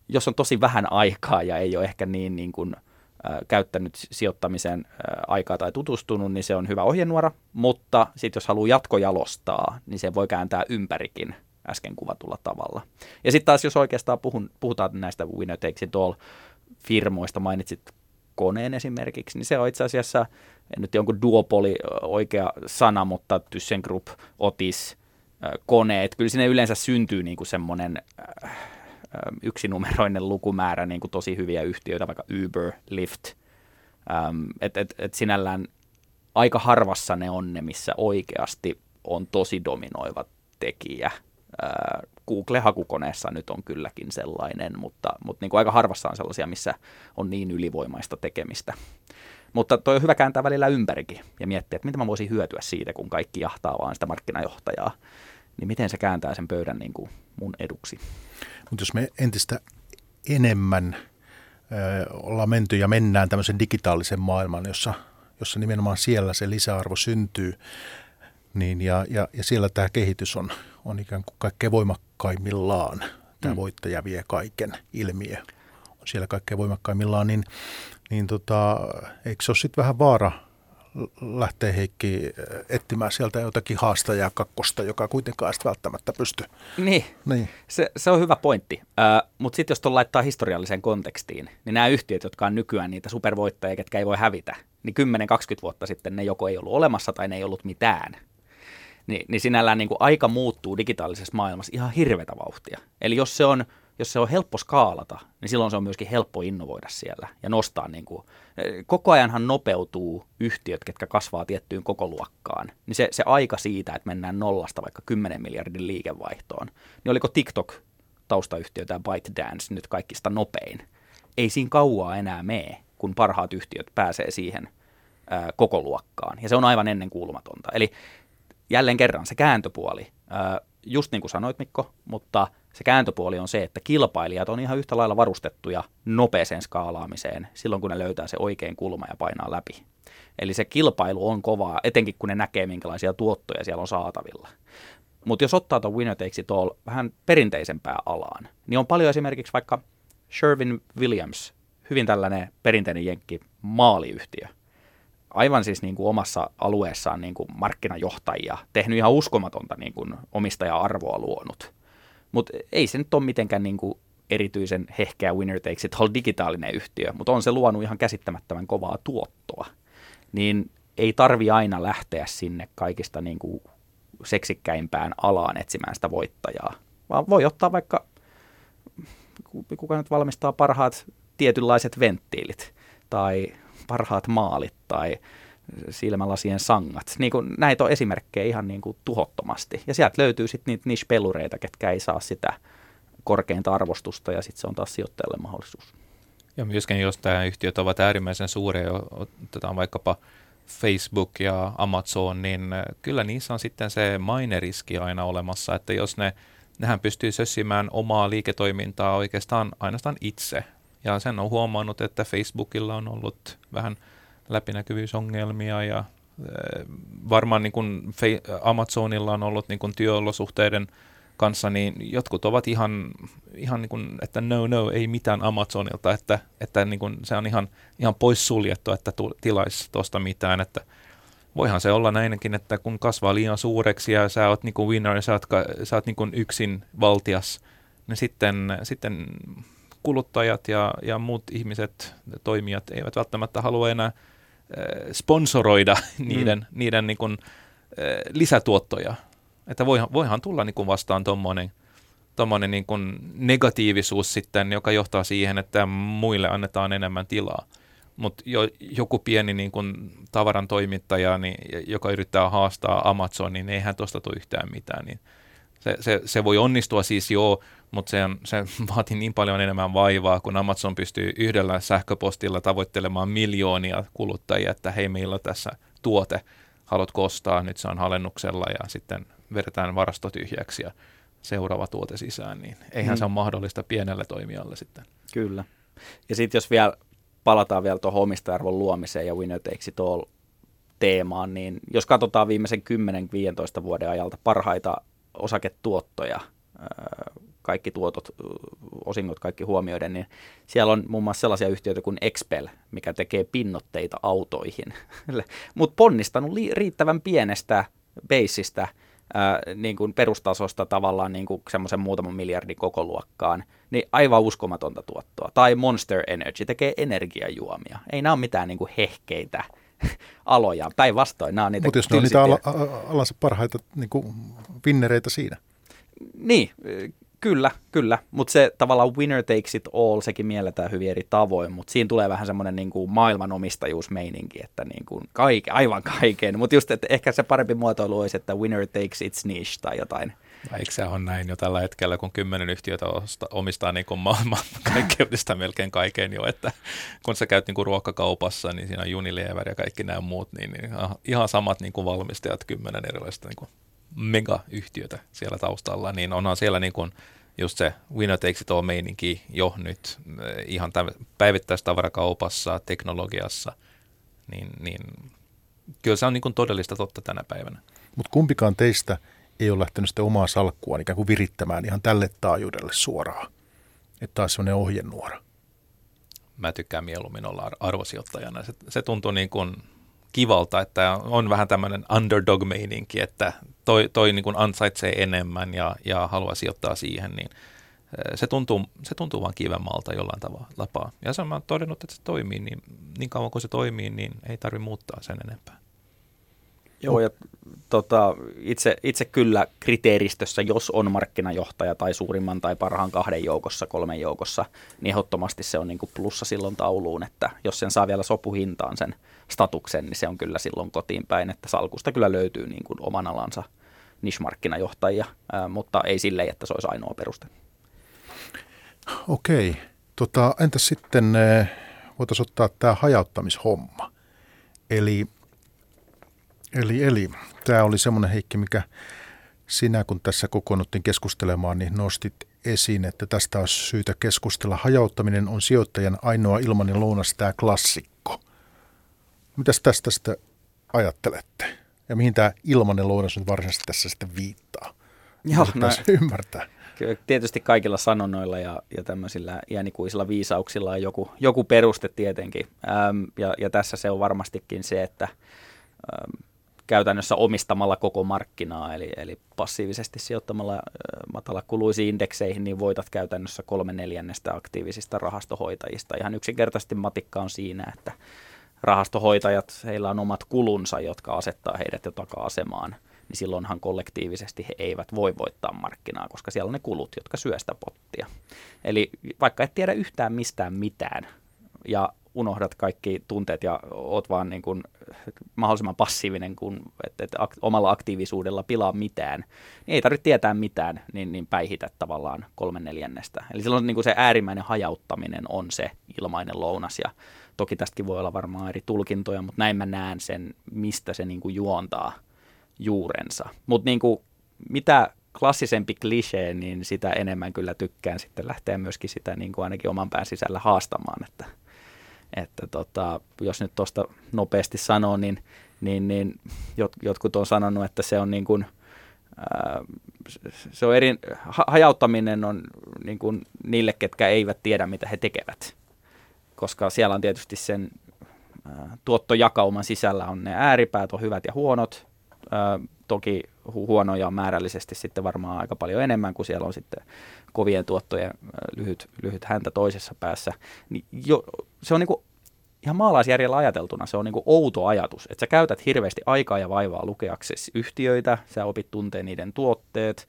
jos on tosi vähän aikaa ja ei ole ehkä niin, niin kuin, käyttänyt sijoittamisen aikaa tai tutustunut, niin se on hyvä ohjenuora, mutta sitten jos haluaa jatkojalostaa, niin se voi kääntää ympärikin äsken kuvatulla tavalla. Ja sitten taas jos oikeastaan puhun, puhutaan näistä winner takes it all firmoista, mainitsit koneen esimerkiksi, niin se on itse asiassa, en nyt jonkun duopoli oikea sana, mutta ThyssenKrupp, Otis, koneet, kyllä sinne yleensä syntyy niin kuin semmoinen yksinumeroinen lukumäärä niin kuin tosi hyviä yhtiöitä, vaikka Uber, Lyft. Ähm, että et, et sinällään aika harvassa ne on ne, missä oikeasti on tosi dominoiva tekijä. Äh, Google-hakukoneessa nyt on kylläkin sellainen, mutta, mutta niin kuin aika harvassa on sellaisia, missä on niin ylivoimaista tekemistä. Mutta toi on hyvä kääntää välillä ympärikin ja miettiä, että mitä mä voisin hyötyä siitä, kun kaikki jahtaa vaan sitä markkinajohtajaa. Niin miten se kääntää sen pöydän niin kuin mun eduksi. Mutta jos me entistä enemmän ö, ollaan menty ja mennään tämmöisen digitaalisen maailman, jossa, jossa nimenomaan siellä se lisäarvo syntyy, niin ja, ja, ja siellä tämä kehitys on, on ikään kuin kaikkein voimakkaimmillaan. Tämä mm. voittaja vie kaiken ilmiö on siellä kaikkein voimakkaimmillaan, niin, niin tota, eikö se ole sitten vähän vaara lähtee Heikki äh, etsimään sieltä jotakin haastajaa kakkosta, joka kuitenkaan ei välttämättä pysty. Niin, niin. Se, se on hyvä pointti. Uh, Mutta sitten jos tuon laittaa historialliseen kontekstiin, niin nämä yhtiöt, jotka on nykyään niitä supervoittajia, ketkä ei voi hävitä, niin 10-20 vuotta sitten ne joko ei ollut olemassa tai ne ei ollut mitään. Ni, niin sinällään niin kuin aika muuttuu digitaalisessa maailmassa ihan hirvetä vauhtia. Eli jos se on jos se on helppo skaalata, niin silloin se on myöskin helppo innovoida siellä ja nostaa. Niin kuin, koko ajanhan nopeutuu yhtiöt, ketkä kasvaa tiettyyn koko luokkaan. Niin se, se aika siitä, että mennään nollasta vaikka 10 miljardin liikevaihtoon, niin oliko TikTok taustayhtiö tämä ByteDance nyt kaikista nopein? Ei siinä kauaa enää mene, kun parhaat yhtiöt pääsee siihen ää, koko luokkaan. Ja se on aivan ennen kuulumatonta. Eli jälleen kerran se kääntöpuoli, ää, just niin kuin sanoit Mikko, mutta se kääntöpuoli on se, että kilpailijat on ihan yhtä lailla varustettuja nopeeseen skaalaamiseen silloin, kun ne löytää se oikein kulma ja painaa läpi. Eli se kilpailu on kovaa, etenkin kun ne näkee, minkälaisia tuottoja siellä on saatavilla. Mutta jos ottaa tuon Winner Takes It All vähän perinteisempää alaan, niin on paljon esimerkiksi vaikka Sherwin Williams, hyvin tällainen perinteinen jenkki maaliyhtiö, aivan siis niin kuin omassa alueessaan niin kuin markkinajohtajia, tehnyt ihan uskomatonta niin kuin omistaja-arvoa luonut. Mutta ei se nyt ole mitenkään niin kuin erityisen hehkeä Winner Takes It All digitaalinen yhtiö, mutta on se luonut ihan käsittämättömän kovaa tuottoa. Niin ei tarvi aina lähteä sinne kaikista niin kuin seksikkäimpään alaan etsimään sitä voittajaa, vaan voi ottaa vaikka, kuka nyt valmistaa parhaat tietynlaiset venttiilit tai parhaat maalit tai silmälasien sangat. Niin kuin, näitä on esimerkkejä ihan niin kuin tuhottomasti. Ja sieltä löytyy sitten niitä niche-pelureita, ketkä ei saa sitä korkeinta arvostusta ja sitten se on taas sijoittajalle mahdollisuus. Ja myöskin jos tämä yhtiöt ovat äärimmäisen suuria, otetaan vaikkapa Facebook ja Amazon, niin kyllä niissä on sitten se maineriski aina olemassa, että jos ne, nehän pystyy sössimään omaa liiketoimintaa oikeastaan ainoastaan itse. Ja sen on huomannut, että Facebookilla on ollut vähän läpinäkyvyysongelmia ja varmaan niin kuin Amazonilla on ollut niin kuin työolosuhteiden kanssa, niin jotkut ovat ihan, ihan niin kuin, että no no, ei mitään Amazonilta, että, että niin kuin se on ihan, ihan poissuljettu, että tilaisi tuosta mitään, että voihan se olla näinkin, että kun kasvaa liian suureksi ja sä oot niin kuin winner ja sä oot, sä oot niin kuin yksin valtias, niin sitten, sitten kuluttajat ja, ja muut ihmiset, toimijat eivät välttämättä halua enää sponsoroida niiden, mm. niiden niin kuin, äh, lisätuottoja että voihan, voihan tulla niin kuin vastaan tuommoinen tommonen niin kuin negatiivisuus sitten, joka johtaa siihen, että muille annetaan enemmän tilaa. Mutta jo, joku pieni niin kuin tavaran toimittaja, niin, joka yrittää haastaa Amazonin, niin eihän tuosta tule yhtään mitään. Niin se, se, se voi onnistua siis joo, mutta se, on, se vaatii niin paljon enemmän vaivaa, kun Amazon pystyy yhdellä sähköpostilla tavoittelemaan miljoonia kuluttajia, että hei, meillä on tässä tuote, haluatko ostaa, nyt se on halennuksella ja sitten vedetään varasto tyhjäksi ja seuraava tuote sisään, niin eihän mm. se ole mahdollista pienelle toimijalle sitten. Kyllä. Ja sitten jos vielä palataan vielä tuohon omistajarvon luomiseen ja winner takes it all teemaan, niin jos katsotaan viimeisen 10-15 vuoden ajalta parhaita osaketuottoja, kaikki tuotot, osingot kaikki huomioiden, niin siellä on muun muassa sellaisia yhtiöitä kuin Expel, mikä tekee pinnotteita autoihin, mutta ponnistanut riittävän pienestä beisistä – ää, niin kuin perustasosta tavallaan niin kuin semmoisen muutaman miljardin kokoluokkaan, niin aivan uskomatonta tuottoa. Tai Monster Energy tekee energiajuomia. Ei nämä ole mitään niin kuin hehkeitä aloja. Päinvastoin nämä on niitä Mutta jos ne on niitä ala, alansa parhaita niin kuin vinnereitä siinä. Niin, Kyllä, kyllä, mutta se tavallaan winner takes it all, sekin mielletään hyvin eri tavoin, mutta siinä tulee vähän semmoinen niin kuin maailmanomistajuusmeininki, että niin kuin kaike, aivan kaiken, mutta just, että ehkä se parempi muotoilu olisi, että winner takes its niche tai jotain. Eikö se ole näin jo tällä hetkellä, kun kymmenen yhtiötä omistaa niin kuin maailman kaikkeudesta melkein kaiken jo, että kun sä käyt niin kuin ruokakaupassa, niin siinä on Unilever ja kaikki nämä muut, niin, niin ihan samat niin kuin valmistajat, kymmenen erilaista niin kuin megayhtiötä siellä taustalla, niin onhan siellä niin kuin just se winner takes it all meininki jo nyt eh, ihan päivittäistavarakaupassa, teknologiassa, niin, niin kyllä se on niin kuin todellista totta tänä päivänä. Mutta kumpikaan teistä ei ole lähtenyt sitä omaa salkkuaan ikään kuin virittämään ihan tälle taajuudelle suoraan. Että taas sellainen ohjenuora. Mä tykkään mieluummin olla arvosijoittajana. Se, se tuntuu niin kuin kivalta, että on vähän tämmöinen underdog-meininki, että toi, toi niin kuin ansaitsee enemmän ja, ja haluaa sijoittaa siihen, niin se tuntuu, se tuntuu vaan kivemmalta jollain tavalla lapaa. Ja se on todennut, että se toimii, niin, niin kauan kuin se toimii, niin ei tarvitse muuttaa sen enempää. Joo, ja tota, itse, itse kyllä kriteeristössä, jos on markkinajohtaja tai suurimman tai parhaan kahden joukossa, kolmen joukossa, niin ehdottomasti se on niin kuin plussa silloin tauluun, että jos sen saa vielä sopuhintaan sen statuksen, niin se on kyllä silloin kotiin päin, että salkusta kyllä löytyy niin kuin oman alansa niche-markkinajohtajia, ää, mutta ei silleen, että se olisi ainoa peruste. Okei. Tota, entäs sitten eh, voitaisiin ottaa tämä hajauttamishomma. Eli, eli, eli tämä oli semmoinen Heikki, mikä sinä kun tässä kokoonnuttiin keskustelemaan, niin nostit esiin, että tästä olisi syytä keskustella. Hajauttaminen on sijoittajan ainoa ilmainen lounas, tämä klassikko. Mitäs tästä sitten ajattelette? Ja mihin tämä ilmainen lounas nyt varsinaisesti tässä sitten viittaa? Joo, no, ymmärtää. Tietysti kaikilla sanonnoilla ja, ja tämmöisillä iänikuisilla viisauksilla on joku, joku peruste tietenkin. Ähm, ja, ja tässä se on varmastikin se, että ähm, käytännössä omistamalla koko markkinaa, eli, eli passiivisesti sijoittamalla matalakuluisiin indekseihin, niin voitat käytännössä kolme neljännestä aktiivisista rahastohoitajista. Ihan yksinkertaisesti matikka on siinä, että rahastohoitajat, heillä on omat kulunsa, jotka asettaa heidät jo taka-asemaan – niin silloinhan kollektiivisesti he eivät voi voittaa markkinaa, koska siellä on ne kulut, jotka syö sitä pottia. Eli vaikka et tiedä yhtään mistään mitään ja unohdat kaikki tunteet ja oot vaan niin kuin mahdollisimman passiivinen, kun et, et ak- omalla aktiivisuudella pilaa mitään, niin ei tarvitse tietää mitään, niin, niin päihitä tavallaan kolme neljännestä. Eli silloin niin kuin se äärimmäinen hajauttaminen on se ilmainen lounas ja toki tästäkin voi olla varmaan eri tulkintoja, mutta näin mä näen sen, mistä se niin kuin juontaa – juurensa. Mutta niin mitä klassisempi klisee, niin sitä enemmän kyllä tykkään sitten lähteä myöskin sitä niin kuin ainakin oman pään sisällä haastamaan, että, että tota, jos nyt tuosta nopeasti sanoo, niin, niin, niin jot, jotkut on sanonut, että se on niin kuin, se on eri, hajauttaminen on niin kuin niille, ketkä eivät tiedä, mitä he tekevät, koska siellä on tietysti sen tuottojakauman sisällä on ne ääripäät, on hyvät ja huonot, toki hu- huonoja on määrällisesti sitten varmaan aika paljon enemmän, kuin siellä on sitten kovien tuottojen lyhyt, lyhyt häntä toisessa päässä. Niin jo, se on niin kuin ihan maalaisjärjellä ajateltuna se on niin outo ajatus, että sä käytät hirveästi aikaa ja vaivaa lukeaksesi yhtiöitä, sä opit tuntee niiden tuotteet,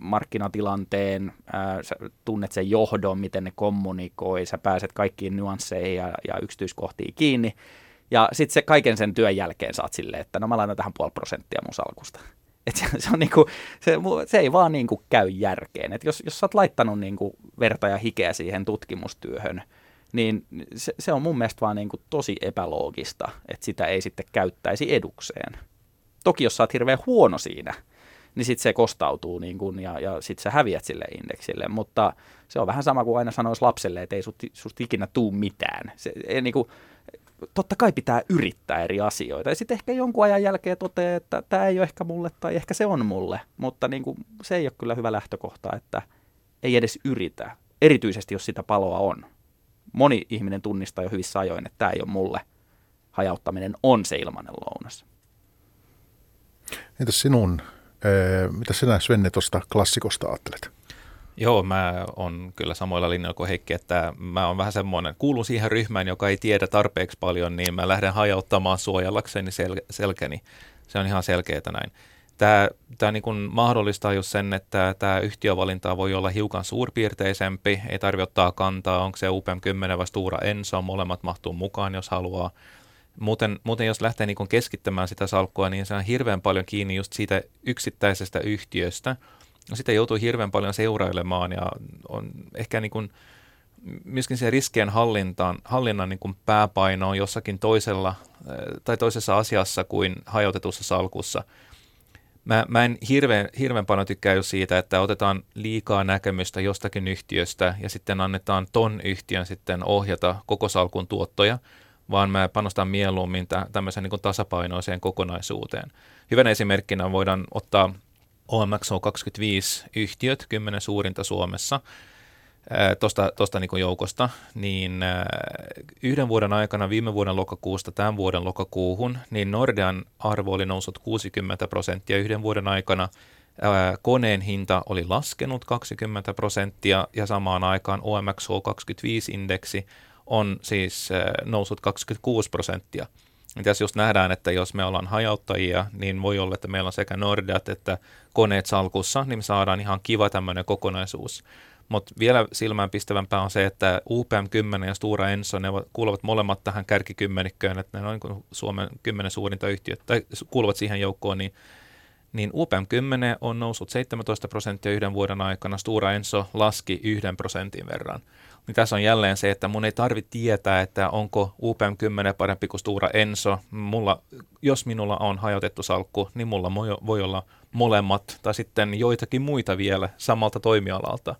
markkinatilanteen, ää, sä tunnet sen johdon, miten ne kommunikoi, sä pääset kaikkiin nyansseihin ja, ja yksityiskohtiin kiinni, ja sitten se kaiken sen työn jälkeen saat silleen, että no mä laitan tähän puoli prosenttia mun salkusta. Et se, se, on niinku, se, se ei vaan niinku käy järkeen. Et jos, jos sä oot laittanut niinku verta ja hikeä siihen tutkimustyöhön, niin se, se on mun mielestä vaan niinku tosi epäloogista, että sitä ei sitten käyttäisi edukseen. Toki jos sä oot hirveän huono siinä, niin sitten se kostautuu niin kun, ja, ja sitten sä häviät sille indeksille. Mutta se on vähän sama kuin aina sanoisi lapselle, että ei susta ikinä tuu mitään. Se, ei, niin totta kai pitää yrittää eri asioita. Ja sitten ehkä jonkun ajan jälkeen toteaa, että tämä ei ole ehkä mulle tai ehkä se on mulle. Mutta niin kuin, se ei ole kyllä hyvä lähtökohta, että ei edes yritä. Erityisesti jos sitä paloa on. Moni ihminen tunnistaa jo hyvissä ajoin, että tämä ei ole mulle. Hajauttaminen on se ilmainen lounas. Entäs sinun, mitä sinä Svenne tuosta klassikosta ajattelet? Joo, mä on kyllä samoilla linjoilla kuin Heikki, että mä oon vähän semmoinen, kuulun siihen ryhmään, joka ei tiedä tarpeeksi paljon, niin mä lähden hajauttamaan suojallakseni sel- selkäni. Se on ihan selkeää näin. Tämä, tämä niin kuin mahdollistaa just sen, että tämä yhtiövalinta voi olla hiukan suurpiirteisempi, ei tarvitse ottaa kantaa, onko se UPM 10 vai Stura Enso, molemmat mahtuu mukaan, jos haluaa. Muuten, muuten jos lähtee niin keskittämään sitä salkkua, niin se on hirveän paljon kiinni just siitä yksittäisestä yhtiöstä – No sitä joutuu hirveän paljon seurailemaan ja on ehkä niin kuin myöskin se riskien hallintaan, hallinnan niin kuin pääpaino on jossakin toisella tai toisessa asiassa kuin hajautetussa salkussa. Mä, mä en hirveän, hirveän paljon tykkää jo siitä, että otetaan liikaa näkemystä jostakin yhtiöstä ja sitten annetaan ton yhtiön sitten ohjata koko salkun tuottoja, vaan mä panostan mieluummin tämmöiseen niin tasapainoiseen kokonaisuuteen. Hyvänä esimerkkinä voidaan ottaa OMX on 25 yhtiöt, 10 suurinta Suomessa tuosta niin joukosta, niin yhden vuoden aikana viime vuoden lokakuusta tämän vuoden lokakuuhun, niin Nordean arvo oli noussut 60 prosenttia yhden vuoden aikana, koneen hinta oli laskenut 20 prosenttia ja samaan aikaan OMXH25-indeksi on siis noussut 26 prosenttia. Mitäs just nähdään, että jos me ollaan hajauttajia, niin voi olla, että meillä on sekä Nordat että koneet salkussa, niin me saadaan ihan kiva tämmöinen kokonaisuus. Mutta vielä silmäänpistävämpää on se, että UPM10 ja Stura Enso, ne kuuluvat molemmat tähän kärkikymmenikköön, että ne on niin Suomen kymmenen suurinta yhtiötä, tai kuuluvat siihen joukkoon, niin niin UPM10 on noussut 17 prosenttia yhden vuoden aikana, Stura Enso laski yhden prosentin verran. Niin tässä on jälleen se, että mun ei tarvitse tietää, että onko UPM10 parempi kuin Stura Enso. Mulla, jos minulla on hajotettu salkku, niin mulla voi olla molemmat tai sitten joitakin muita vielä samalta toimialalta.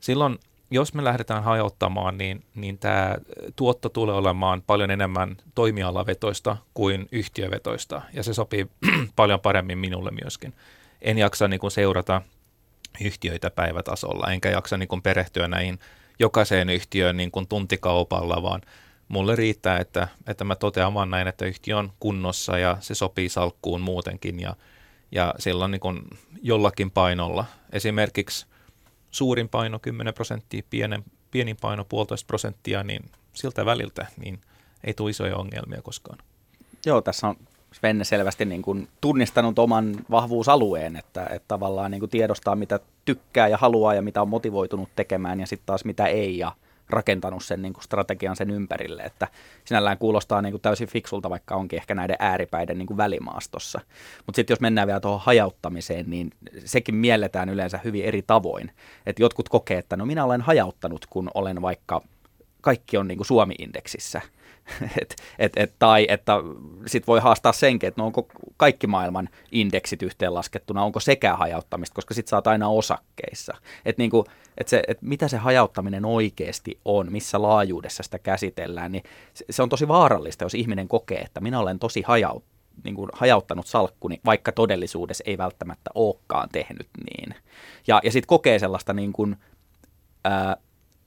Silloin jos me lähdetään hajauttamaan, niin, niin tämä tuotto tulee olemaan paljon enemmän toimialavetoista kuin yhtiövetoista, ja se sopii paljon paremmin minulle myöskin. En jaksa niin kuin seurata yhtiöitä päivätasolla, enkä jaksa niin kuin perehtyä näihin jokaiseen yhtiöön niin kuin tuntikaupalla, vaan mulle riittää, että, että mä totean vaan näin, että yhtiö on kunnossa ja se sopii salkkuun muutenkin, ja, ja silloin niin kuin jollakin painolla. Esimerkiksi suurin paino 10 prosenttia, pienen, pienin paino 1,5 prosenttia, niin siltä väliltä niin ei tule isoja ongelmia koskaan. Joo, tässä on Svenne selvästi niin kuin tunnistanut oman vahvuusalueen, että, että tavallaan niin kuin tiedostaa, mitä tykkää ja haluaa ja mitä on motivoitunut tekemään ja sitten taas mitä ei ja rakentanut sen niin kuin strategian sen ympärille, että sinällään kuulostaa niin kuin täysin fiksulta, vaikka onkin ehkä näiden ääripäiden niin kuin välimaastossa. Mutta sitten jos mennään vielä tuohon hajauttamiseen, niin sekin mielletään yleensä hyvin eri tavoin. Että jotkut kokee, että no minä olen hajauttanut, kun olen vaikka kaikki on niin kuin Suomi-indeksissä – et, et, et, tai että sit voi haastaa senkin, että no onko kaikki maailman indeksit yhteenlaskettuna, onko sekä hajauttamista, koska sit saat aina osakkeissa. Että niinku, et se, et mitä se hajauttaminen oikeasti on, missä laajuudessa sitä käsitellään, niin se, se on tosi vaarallista, jos ihminen kokee, että minä olen tosi hajaut, niin kuin hajauttanut salkkuni, vaikka todellisuudessa ei välttämättä olekaan tehnyt niin. Ja, ja sitten kokee sellaista niin kuin, ää,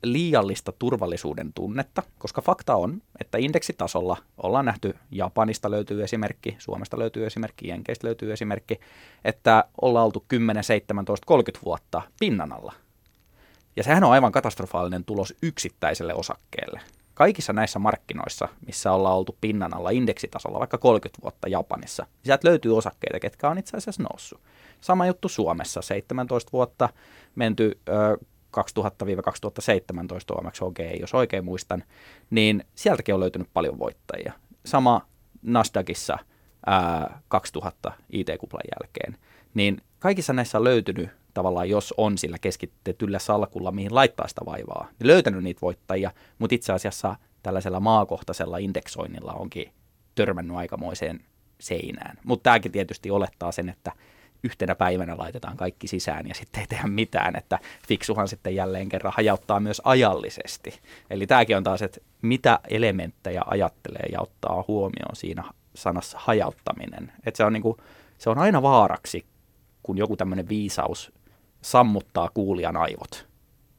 liiallista turvallisuuden tunnetta, koska fakta on, että indeksitasolla ollaan nähty, Japanista löytyy esimerkki, Suomesta löytyy esimerkki, Jenkeistä löytyy esimerkki, että ollaan oltu 10, 17, 30 vuotta pinnan alla. Ja sehän on aivan katastrofaalinen tulos yksittäiselle osakkeelle. Kaikissa näissä markkinoissa, missä ollaan oltu pinnan alla indeksitasolla vaikka 30 vuotta Japanissa, niin sieltä löytyy osakkeita, ketkä on itse asiassa noussut. Sama juttu Suomessa, 17 vuotta menty ö, 2000-2017 OMXHG, jos oikein muistan, niin sieltäkin on löytynyt paljon voittajia. Sama Nasdaqissa ää, 2000 IT-kuplan jälkeen. Niin kaikissa näissä on löytynyt tavallaan, jos on sillä keskitetyllä salkulla, mihin laittaa sitä vaivaa, niin löytänyt niitä voittajia, mutta itse asiassa tällaisella maakohtaisella indeksoinnilla onkin törmännyt aikamoiseen seinään. Mutta tämäkin tietysti olettaa sen, että yhtenä päivänä laitetaan kaikki sisään ja sitten ei tehdä mitään, että fiksuhan sitten jälleen kerran hajauttaa myös ajallisesti. Eli tämäkin on taas, että mitä elementtejä ajattelee ja ottaa huomioon siinä sanassa hajauttaminen. Että se on, niin kuin, se on aina vaaraksi, kun joku tämmöinen viisaus sammuttaa kuulijan aivot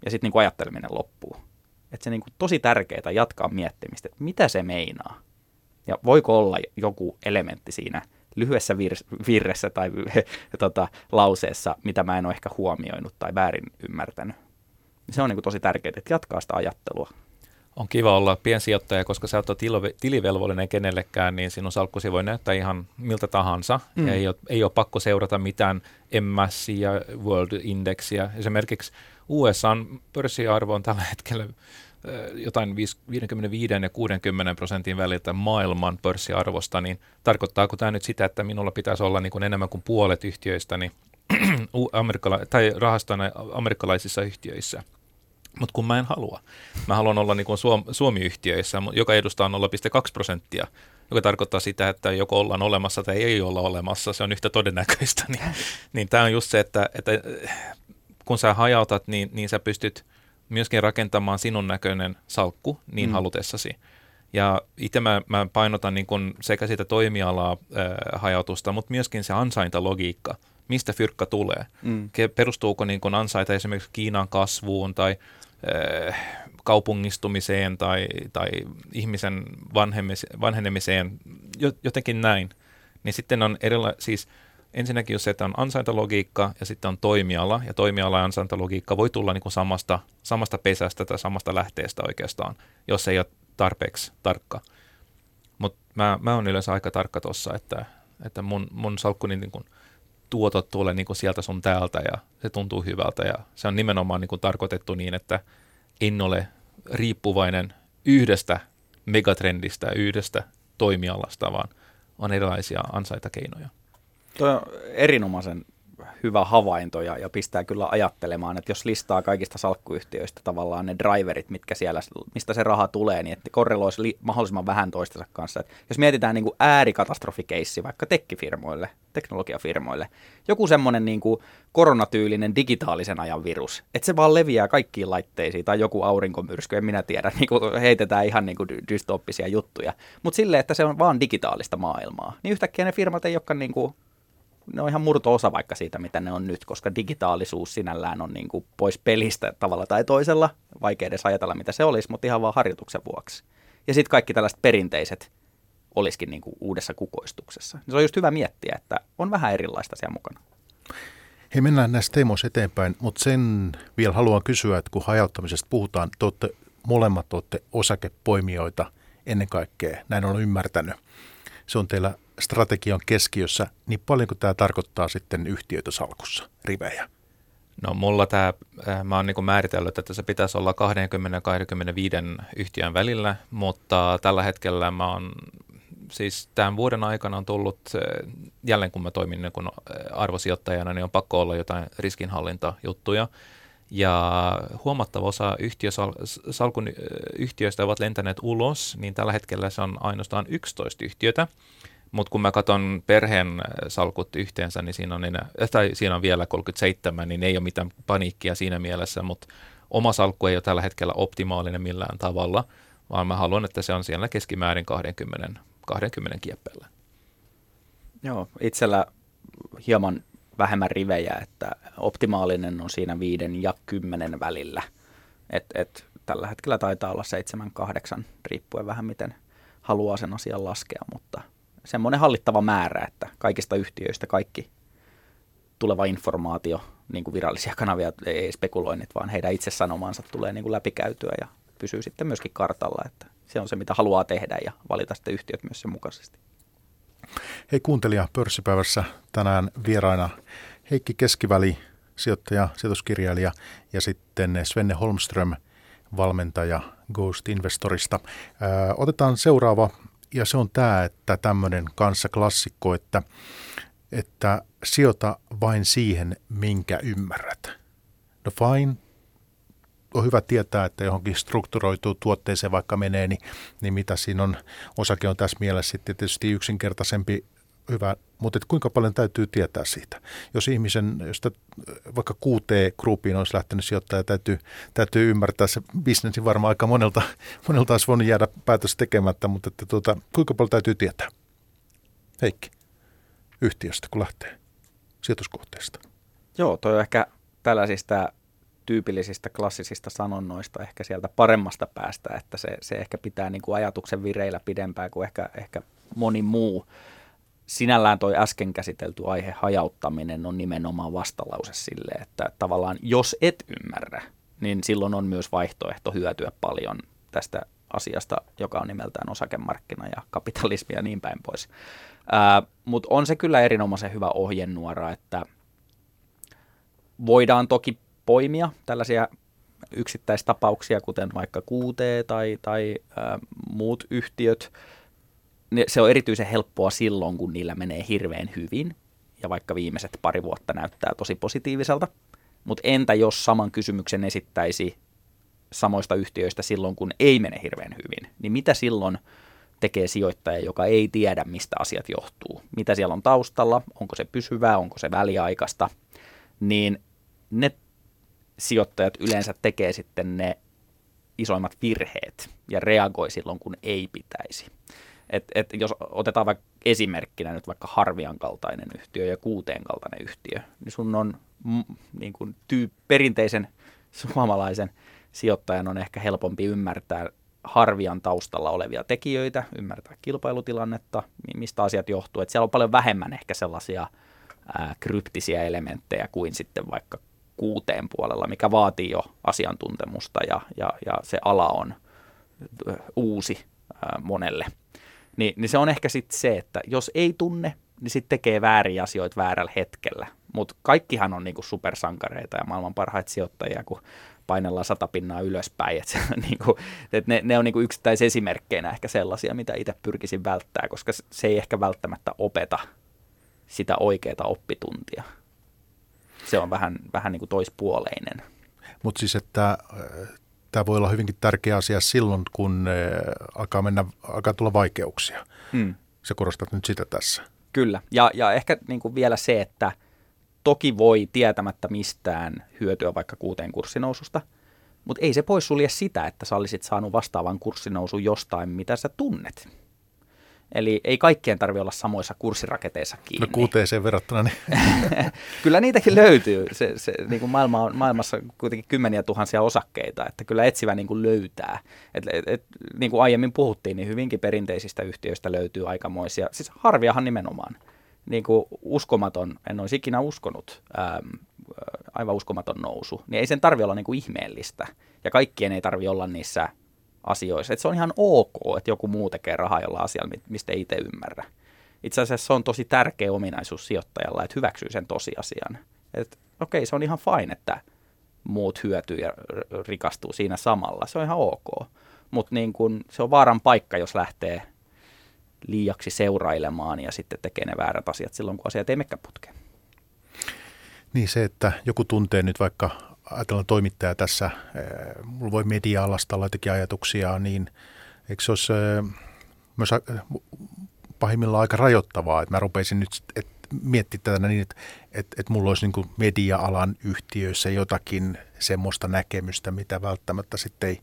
ja sitten niin ajatteleminen loppuu. Että se niin kuin tosi tärkeää jatkaa miettimistä, että mitä se meinaa. Ja voiko olla joku elementti siinä – lyhyessä vir- virressä tai tota, lauseessa, mitä mä en ole ehkä huomioinut tai väärin ymmärtänyt. Se on niin kuin tosi tärkeää, että jatkaa sitä ajattelua. On kiva olla piensijoittaja, koska sä oot tilivelvollinen kenellekään, niin sinun salkkusi voi näyttää ihan miltä tahansa. Mm. Ei, ole, ei ole pakko seurata mitään MS ja World Indexia. Esimerkiksi USA pörssiarvo on tällä hetkellä jotain 55 ja 60 prosentin väliltä maailman pörssiarvosta, niin tarkoittaako tämä nyt sitä, että minulla pitäisi olla niin kuin enemmän kuin puolet yhtiöistä niin amerikkala- tai rahastona amerikkalaisissa yhtiöissä? Mutta kun mä en halua. Mä haluan olla niin kuin Suom- Suomi-yhtiöissä, joka edustaa 0,2 prosenttia, joka tarkoittaa sitä, että joko ollaan olemassa tai ei olla olemassa, se on yhtä todennäköistä. niin, niin tämä on just se, että, että kun sä hajautat, niin, niin sä pystyt – myöskin rakentamaan sinun näköinen salkku niin mm. halutessasi. Ja itse mä, mä painotan niin kun sekä sitä toimialaa äh, hajautusta, mutta myöskin se ansaintalogiikka, mistä fyrkka tulee. Mm. Perustuuko niin kun ansaita esimerkiksi Kiinan kasvuun tai äh, kaupungistumiseen tai, tai ihmisen vanhenemiseen, jotenkin näin. Niin sitten on erila- siis ensinnäkin jos se, että on ansaintalogiikka ja sitten on toimiala, ja toimiala ja ansaintalogiikka voi tulla niin kuin samasta, samasta pesästä tai samasta lähteestä oikeastaan, jos ei ole tarpeeksi tarkka. Mutta mä, mä oon yleensä aika tarkka tuossa, että, että mun, mun salkkuni niin kuin tuotot tulee niin kuin sieltä sun täältä ja se tuntuu hyvältä ja se on nimenomaan niin kuin tarkoitettu niin, että en ole riippuvainen yhdestä megatrendistä, yhdestä toimialasta, vaan on erilaisia ansaitakeinoja. Tuo on erinomaisen hyvä havainto ja, ja pistää kyllä ajattelemaan, että jos listaa kaikista salkkuyhtiöistä tavallaan ne driverit, mitkä siellä, mistä se raha tulee, niin että korreloisi li- mahdollisimman vähän toistensa kanssa. Et jos mietitään niin kuin äärikatastrofikeissi vaikka tekkifirmoille, teknologiafirmoille, joku semmoinen niin kuin koronatyylinen digitaalisen ajan virus, että se vaan leviää kaikkiin laitteisiin tai joku aurinkomyrsky, en minä tiedä, niin kuin heitetään ihan niin kuin dystooppisia juttuja, mutta silleen, että se on vaan digitaalista maailmaa, niin yhtäkkiä ne firmat ei olekaan niin kuin ne on ihan murto-osa vaikka siitä, mitä ne on nyt, koska digitaalisuus sinällään on niin kuin pois pelistä tavalla tai toisella. Vaikea edes ajatella, mitä se olisi, mutta ihan vaan harjoituksen vuoksi. Ja sitten kaikki tällaiset perinteiset olisikin niin kuin uudessa kukoistuksessa. Se on just hyvä miettiä, että on vähän erilaista siellä mukana. Hei, mennään näistä teemoista eteenpäin, mutta sen vielä haluan kysyä, että kun hajauttamisesta puhutaan, te olette, molemmat olette osakepoimijoita ennen kaikkea, näin olen ymmärtänyt. Se on teillä strategian keskiössä, niin paljonko tämä tarkoittaa sitten yhtiöitä salkussa, rivejä? No mulla tämä, äh, mä oon niin määritellyt, että se pitäisi olla 20-25 yhtiön välillä, mutta tällä hetkellä mä oon, siis tämän vuoden aikana on tullut, äh, jälleen kun mä toimin niin kun äh, arvosijoittajana, niin on pakko olla jotain riskinhallintajuttuja. Ja huomattava osa yhtiösal, salkun yhtiöistä ovat lentäneet ulos, niin tällä hetkellä se on ainoastaan 11 yhtiötä. Mutta kun mä katson perheen äh, salkut yhteensä, niin siinä on, enää, tai siinä on vielä 37, niin ei ole mitään paniikkia siinä mielessä, mutta oma salkku ei ole tällä hetkellä optimaalinen millään tavalla, vaan mä haluan, että se on siellä keskimäärin 20, 20 kieppeillä. Joo, itsellä hieman vähemmän rivejä, että optimaalinen on siinä viiden ja kymmenen välillä. Et, et, tällä hetkellä taitaa olla seitsemän, kahdeksan, riippuen vähän miten haluaa sen asian laskea, mutta – semmoinen hallittava määrä, että kaikista yhtiöistä kaikki tuleva informaatio, niin kuin virallisia kanavia, ei spekuloinnit, vaan heidän itse sanomansa tulee niin kuin läpikäytyä ja pysyy sitten myöskin kartalla, että se on se, mitä haluaa tehdä ja valita sitten yhtiöt myös sen mukaisesti. Hei kuuntelija, pörssipäivässä tänään vieraina Heikki Keskiväli, sijoittaja, sijoituskirjailija ja sitten Svenne Holmström, valmentaja Ghost Investorista. Otetaan seuraava ja se on tämä, että tämmöinen kanssa klassikko, että, että sijoita vain siihen, minkä ymmärrät. No fine, on hyvä tietää, että johonkin strukturoituu tuotteeseen vaikka menee, niin, niin mitä siinä on. Osake on tässä mielessä sitten tietysti yksinkertaisempi hyvä, mutta kuinka paljon täytyy tietää siitä? Jos ihmisen, jos vaikka QT-gruppiin olisi lähtenyt sijoittaja, täytyy, täytyy ymmärtää se bisnesi varmaan aika monelta, monelta olisi voinut jäädä päätös tekemättä, mutta että tuota, kuinka paljon täytyy tietää? Heikki, yhtiöstä kun lähtee sijoituskohteesta. Joo, toi on ehkä tällaisista tyypillisistä klassisista sanonnoista ehkä sieltä paremmasta päästä, että se, se ehkä pitää niin kuin ajatuksen vireillä pidempään kuin ehkä, ehkä moni muu sinällään toi äsken käsitelty aihe hajauttaminen on nimenomaan vastalause sille, että tavallaan jos et ymmärrä, niin silloin on myös vaihtoehto hyötyä paljon tästä asiasta, joka on nimeltään osakemarkkina ja kapitalismi ja niin päin pois. Mutta on se kyllä erinomaisen hyvä ohjenuora, että voidaan toki poimia tällaisia yksittäistapauksia, kuten vaikka QT tai, tai ää, muut yhtiöt, se on erityisen helppoa silloin, kun niillä menee hirveän hyvin, ja vaikka viimeiset pari vuotta näyttää tosi positiiviselta. Mutta entä jos saman kysymyksen esittäisi samoista yhtiöistä silloin, kun ei mene hirveän hyvin, niin mitä silloin tekee sijoittaja, joka ei tiedä, mistä asiat johtuu? Mitä siellä on taustalla, onko se pysyvää, onko se väliaikaista, niin ne sijoittajat yleensä tekee sitten ne isoimmat virheet ja reagoi silloin, kun ei pitäisi. Et, et jos otetaan vaikka esimerkkinä nyt vaikka Harvian kaltainen yhtiö ja Kuuteen kaltainen yhtiö, niin sun on niin kuin tyy, perinteisen suomalaisen sijoittajan on ehkä helpompi ymmärtää Harvian taustalla olevia tekijöitä, ymmärtää kilpailutilannetta, mistä asiat johtuu. Et siellä on paljon vähemmän ehkä sellaisia ää, kryptisiä elementtejä kuin sitten vaikka kuuteen puolella, mikä vaatii jo asiantuntemusta ja, ja, ja se ala on uusi ää, monelle Niin, niin se on ehkä sitten se, että jos ei tunne, niin sitten tekee vääriä asioita väärällä hetkellä. Mutta kaikkihan on niinku supersankareita ja maailman parhaita sijoittajia, kun painellaan sata pinnaa ylöspäin. Et se, on niinku, et ne, ne on niinku yksittäisesimerkkeinä ehkä sellaisia, mitä itse pyrkisin välttää, koska se ei ehkä välttämättä opeta sitä oikeaa oppituntia. Se on vähän, vähän niin kuin toispuoleinen. Mutta siis, että tämä voi olla hyvinkin tärkeä asia silloin, kun äh, alkaa, mennä, alkaa tulla vaikeuksia. Hmm. Se korostat nyt sitä tässä. Kyllä, ja, ja ehkä niin kuin vielä se, että toki voi tietämättä mistään hyötyä vaikka kuuteen kurssinoususta, mutta ei se poissulje sitä, että sä olisit saanut vastaavan kurssinousun jostain, mitä sä tunnet. Eli ei kaikkien tarvitse olla samoissa kurssiraketeissa kiinni. No kuuteeseen verrattuna. Niin. kyllä niitäkin löytyy. Se, se, niin kuin maailma on, maailmassa on kuitenkin kymmeniä tuhansia osakkeita, että kyllä etsivä niin kuin löytää. Et, et, et, niin kuin aiemmin puhuttiin, niin hyvinkin perinteisistä yhtiöistä löytyy aikamoisia, siis harviahan nimenomaan. Niin kuin uskomaton, en olisi ikinä uskonut, äm, aivan uskomaton nousu, niin ei sen tarvi olla niin kuin ihmeellistä. Ja kaikkien ei tarvi olla niissä asioissa. Että se on ihan ok, että joku muu tekee rahaa jolla asialla, mistä ei itse ymmärrä. Itse asiassa se on tosi tärkeä ominaisuus sijoittajalla, että hyväksyy sen tosiasian. Että okei, se on ihan fine, että muut hyötyy ja rikastuu siinä samalla. Se on ihan ok. Mutta niin kun, se on vaaran paikka, jos lähtee liiaksi seurailemaan ja sitten tekee ne väärät asiat silloin, kun asiat ei mekään putkeen. Niin se, että joku tuntee nyt vaikka ajatellaan toimittaja tässä, eh, mulla voi media-alasta olla jotenkin ajatuksia, niin eikö se olisi eh, myös pahimmillaan aika rajoittavaa, että mä rupeisin nyt miettimään tätä niin, että, että, että mulla olisi niin media-alan yhtiöissä jotakin semmoista näkemystä, mitä välttämättä sitten ei,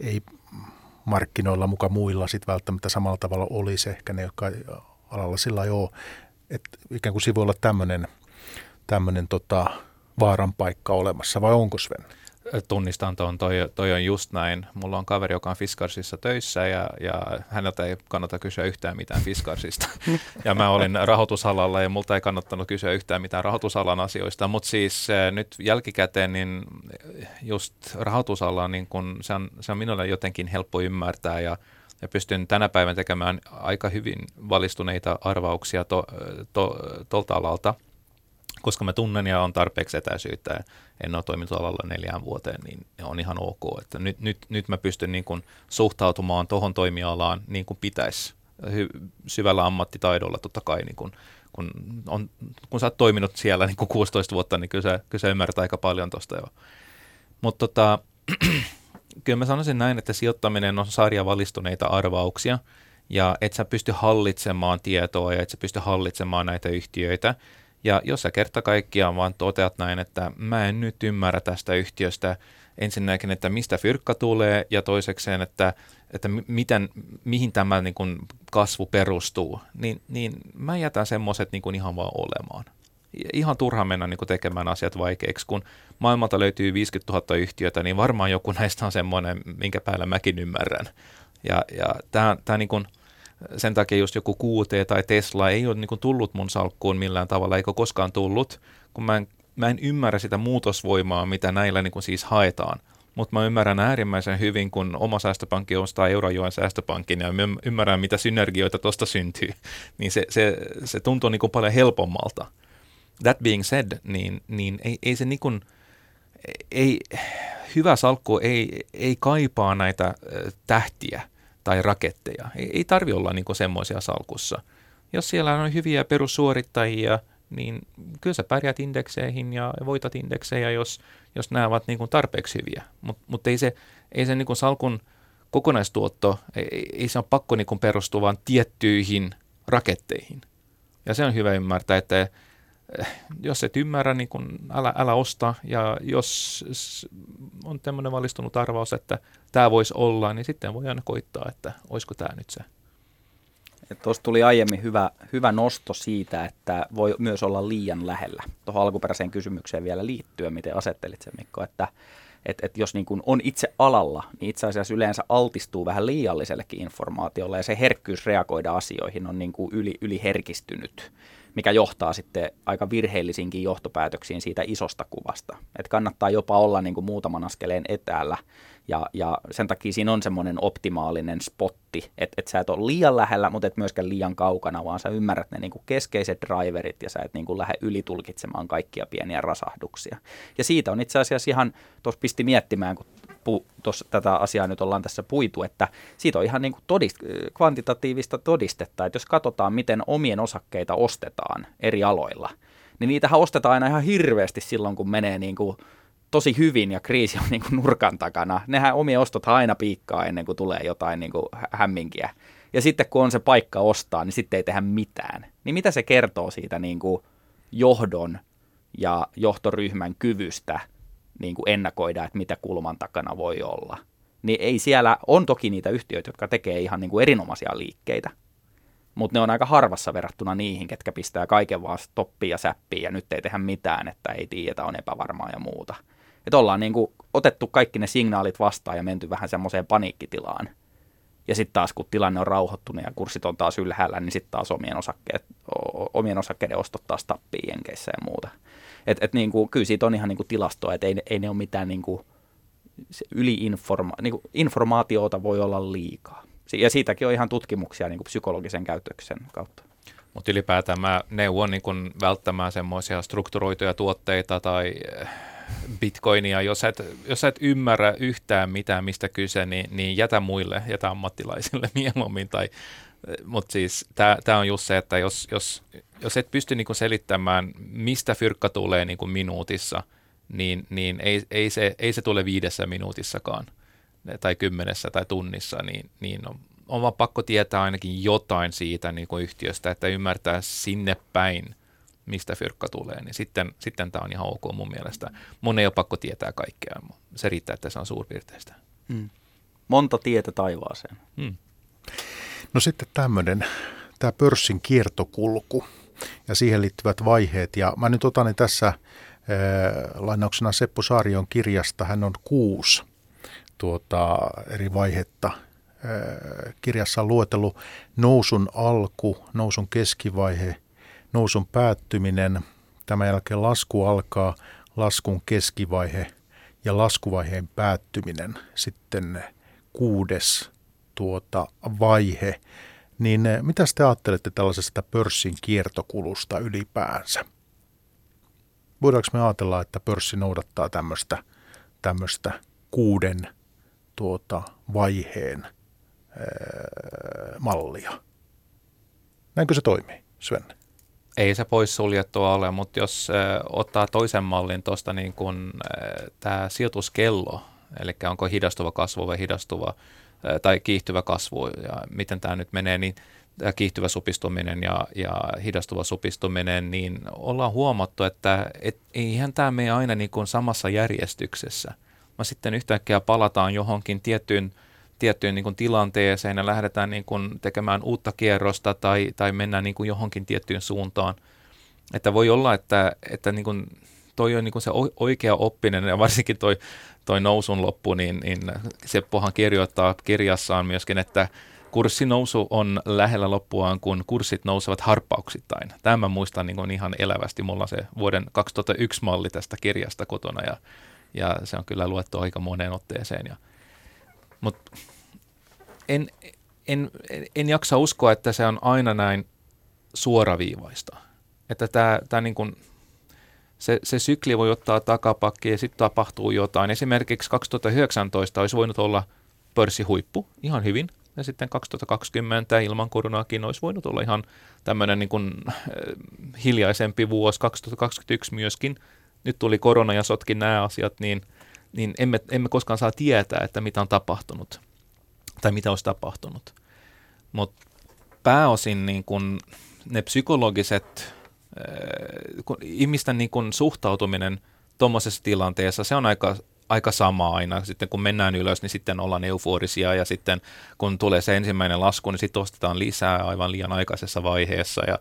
ei markkinoilla mukaan muilla sitten välttämättä samalla tavalla olisi ehkä ne, jotka alalla sillä ole. Että ikään kuin voi olla tämmöinen tota, vaaran paikka olemassa vai onko Sven? Tunnistan tuon, toi, toi on just näin. Mulla on kaveri, joka on Fiskarsissa töissä ja, ja häneltä ei kannata kysyä yhtään mitään Fiskarsista. ja mä olin rahoitusalalla ja multa ei kannattanut kysyä yhtään mitään rahoitusalan asioista, mutta siis äh, nyt jälkikäteen niin just rahoitusala, niin kun se, on, se on minulle jotenkin helppo ymmärtää ja ja pystyn tänä päivänä tekemään aika hyvin valistuneita arvauksia to, to, tolta alalta – koska mä tunnen ja on tarpeeksi etäisyyttä en ole toiminut alalla neljään vuoteen, niin on ihan ok. Että nyt, nyt, nyt mä pystyn niin kuin suhtautumaan tuohon toimialaan niin kuin pitäisi hy- syvällä ammattitaidolla totta kai, niin kuin, kun, on, kun sä oot toiminut siellä niin kuin 16 vuotta, niin kyllä sä, kyllä sä ymmärrät aika paljon tuosta jo. Mutta tota, kyllä mä sanoisin näin, että sijoittaminen on sarja valistuneita arvauksia, ja et sä pysty hallitsemaan tietoa ja et sä pysty hallitsemaan näitä yhtiöitä, ja jos sä kerta kaikkiaan vaan toteat näin, että mä en nyt ymmärrä tästä yhtiöstä ensinnäkin, että mistä fyrkka tulee ja toisekseen, että, että miten, mihin tämä niin kuin kasvu perustuu, niin, niin mä jätän semmoiset niin ihan vaan olemaan. Ihan turha mennä niin kuin tekemään asiat vaikeiksi, kun maailmalta löytyy 50 000 yhtiötä, niin varmaan joku näistä on semmoinen, minkä päällä mäkin ymmärrän. Ja, ja tämä, tämä niin kuin, sen takia just joku QT tai Tesla ei ole niin kuin tullut mun salkkuun millään tavalla, eikä koskaan tullut, kun mä en, mä en ymmärrä sitä muutosvoimaa, mitä näillä niin kuin siis haetaan. Mutta mä ymmärrän äärimmäisen hyvin, kun oma säästöpankki ostaa Eurojoen säästöpankin ja ymmärrän, mitä synergioita tuosta syntyy, niin se, se, se tuntuu niin kuin paljon helpommalta. That being said, niin, niin ei, ei se niin kuin, ei, hyvä salkku ei, ei kaipaa näitä tähtiä – tai raketteja. Ei, ei tarvi olla niin semmoisia salkussa. Jos siellä on hyviä perussuorittajia, niin kyllä sä pärjät indekseihin ja voitat indeksejä, jos, jos nämä ovat niin kuin tarpeeksi hyviä. Mutta mut ei se, ei se niin kuin salkun kokonaistuotto, ei, ei se ole pakko niin perustua vain tiettyihin raketteihin. Ja se on hyvä ymmärtää, että jos et ymmärrä, niin kun älä, älä osta. Ja jos on tämmöinen valistunut arvaus, että tämä voisi olla, niin sitten voi aina koittaa, että olisiko tämä nyt se. Tuossa tuli aiemmin hyvä, hyvä nosto siitä, että voi myös olla liian lähellä. Tuohon alkuperäiseen kysymykseen vielä liittyen, miten asettelit sen Mikko, että et, et jos niin kun on itse alalla, niin itse asiassa yleensä altistuu vähän liiallisellekin informaatiolle ja se herkkyys reagoida asioihin on niin kuin yli, yliherkistynyt mikä johtaa sitten aika virheellisinkin johtopäätöksiin siitä isosta kuvasta. Että kannattaa jopa olla niin kuin muutaman askeleen etäällä ja, ja sen takia siinä on semmoinen optimaalinen spotti, että et sä et ole liian lähellä, mutta et myöskään liian kaukana, vaan sä ymmärrät ne niinku keskeiset driverit ja sä et niinku lähde ylitulkitsemaan kaikkia pieniä rasahduksia. Ja siitä on itse asiassa ihan, tuossa pisti miettimään, kun pu, tos, tätä asiaa nyt ollaan tässä puitu, että siitä on ihan niinku todist, kvantitatiivista todistetta, että jos katsotaan, miten omien osakkeita ostetaan eri aloilla, niin niitähän ostetaan aina ihan hirveästi silloin, kun menee niin kuin tosi hyvin ja kriisi on niin kuin nurkan takana. Nehän omia ostot aina piikkaa ennen kuin tulee jotain niin kuin hämminkiä. Ja sitten kun on se paikka ostaa, niin sitten ei tehdä mitään. Niin mitä se kertoo siitä niin kuin johdon ja johtoryhmän kyvystä niin kuin ennakoida, että mitä kulman takana voi olla? Niin ei siellä, on toki niitä yhtiöitä, jotka tekee ihan niin kuin erinomaisia liikkeitä, mutta ne on aika harvassa verrattuna niihin, ketkä pistää kaiken vaan stoppiin ja säppiin ja nyt ei tehdä mitään, että ei tiedä, on epävarmaa ja muuta. Että ollaan niin kuin otettu kaikki ne signaalit vastaan ja menty vähän semmoiseen paniikkitilaan. Ja sitten taas kun tilanne on rauhoittunut ja kurssit on taas ylhäällä, niin sitten taas omien, osakkeet, omien osakkeiden ostot taas tappii jenkeissä ja muuta. Et, et niin kuin, kyllä siitä on ihan niin kuin tilastoa, että ei, ei ne ole mitään niin kuin, yliinforma- niin kuin informaatiota voi olla liikaa. Ja siitäkin on ihan tutkimuksia niin kuin psykologisen käytöksen kautta. Mutta ylipäätään mä neuvon niin kun välttämään semmoisia strukturoituja tuotteita tai bitcoinia, jos et, jos et ymmärrä yhtään mitään, mistä kyse, niin, niin jätä muille, jätä ammattilaisille mieluummin. Tai, mutta siis tämä on just se, että jos, jos, jos et pysty niinku selittämään, mistä fyrkka tulee niinku minuutissa, niin, niin ei, ei, se, ei se tule viidessä minuutissakaan tai kymmenessä tai tunnissa, niin, niin on, on vaan pakko tietää ainakin jotain siitä niin kuin yhtiöstä, että ymmärtää sinne päin, mistä fyrkka tulee, niin sitten, sitten tämä on ihan ok mun mielestä. Mun ei ole pakko tietää kaikkea, se riittää, että se on suurpiirteistä. Mm. Monta tietä taivaaseen. Mm. No sitten tämmöinen, tämä pörssin kiertokulku ja siihen liittyvät vaiheet. Ja mä nyt otan ne tässä äh, lainauksena Seppo Saarion kirjasta. Hän on kuusi tuota, eri vaihetta äh, kirjassa on luetellut nousun alku, nousun keskivaihe – nousun päättyminen, tämän jälkeen lasku alkaa, laskun keskivaihe ja laskuvaiheen päättyminen, sitten kuudes tuota vaihe. Niin eh, mitä te ajattelette tällaisesta pörssin kiertokulusta ylipäänsä? Voidaanko me ajatella, että pörssi noudattaa tämmöistä, tämmöistä kuuden tuota, vaiheen ää, eh, mallia? Näinkö se toimii, Sven? Ei se poissuljettua ole, mutta jos äh, ottaa toisen mallin tuosta niin tämä sijoituskello, eli onko hidastuva kasvu vai hidastuva tai kiihtyvä kasvu ja miten tämä nyt menee, niin tämä kiihtyvä supistuminen ja, ja hidastuva supistuminen, niin ollaan huomattu, että et, eihän tämä mene aina niin kuin samassa järjestyksessä. Mä sitten yhtäkkiä palataan johonkin tiettyyn tiettyyn niin kuin tilanteeseen ja lähdetään niin kuin tekemään uutta kierrosta tai, tai mennään niin kuin johonkin tiettyyn suuntaan. Että voi olla, että, että niin kuin toi on niin kuin se oikea oppinen ja varsinkin toi, toi nousun loppu, niin, niin Seppohan kirjoittaa kirjassaan myöskin, että kurssinousu on lähellä loppuaan, kun kurssit nousevat harppauksittain. Tämä muistan niin kuin ihan elävästi. Mulla on se vuoden 2001 malli tästä kirjasta kotona ja, ja se on kyllä luettu aika moneen otteeseen. Ja, mutta en, en, en jaksa uskoa, että se on aina näin suoraviivaista. Että tämä, tämä niin kuin, se, se sykli voi ottaa takapakki ja sitten tapahtuu jotain. Esimerkiksi 2019 olisi voinut olla pörssihuippu ihan hyvin. Ja sitten 2020 ilman koronaakin olisi voinut olla ihan tämmöinen niin kuin, äh, hiljaisempi vuosi. 2021 myöskin. Nyt tuli korona ja sotki nämä asiat, niin – niin emme, emme koskaan saa tietää, että mitä on tapahtunut tai mitä olisi tapahtunut. Mutta pääosin niin kun ne psykologiset, kun ihmisten niin kun suhtautuminen tuommoisessa tilanteessa, se on aika, aika sama aina. Sitten kun mennään ylös, niin sitten ollaan euforisia ja sitten kun tulee se ensimmäinen lasku, niin sitten ostetaan lisää aivan liian aikaisessa vaiheessa ja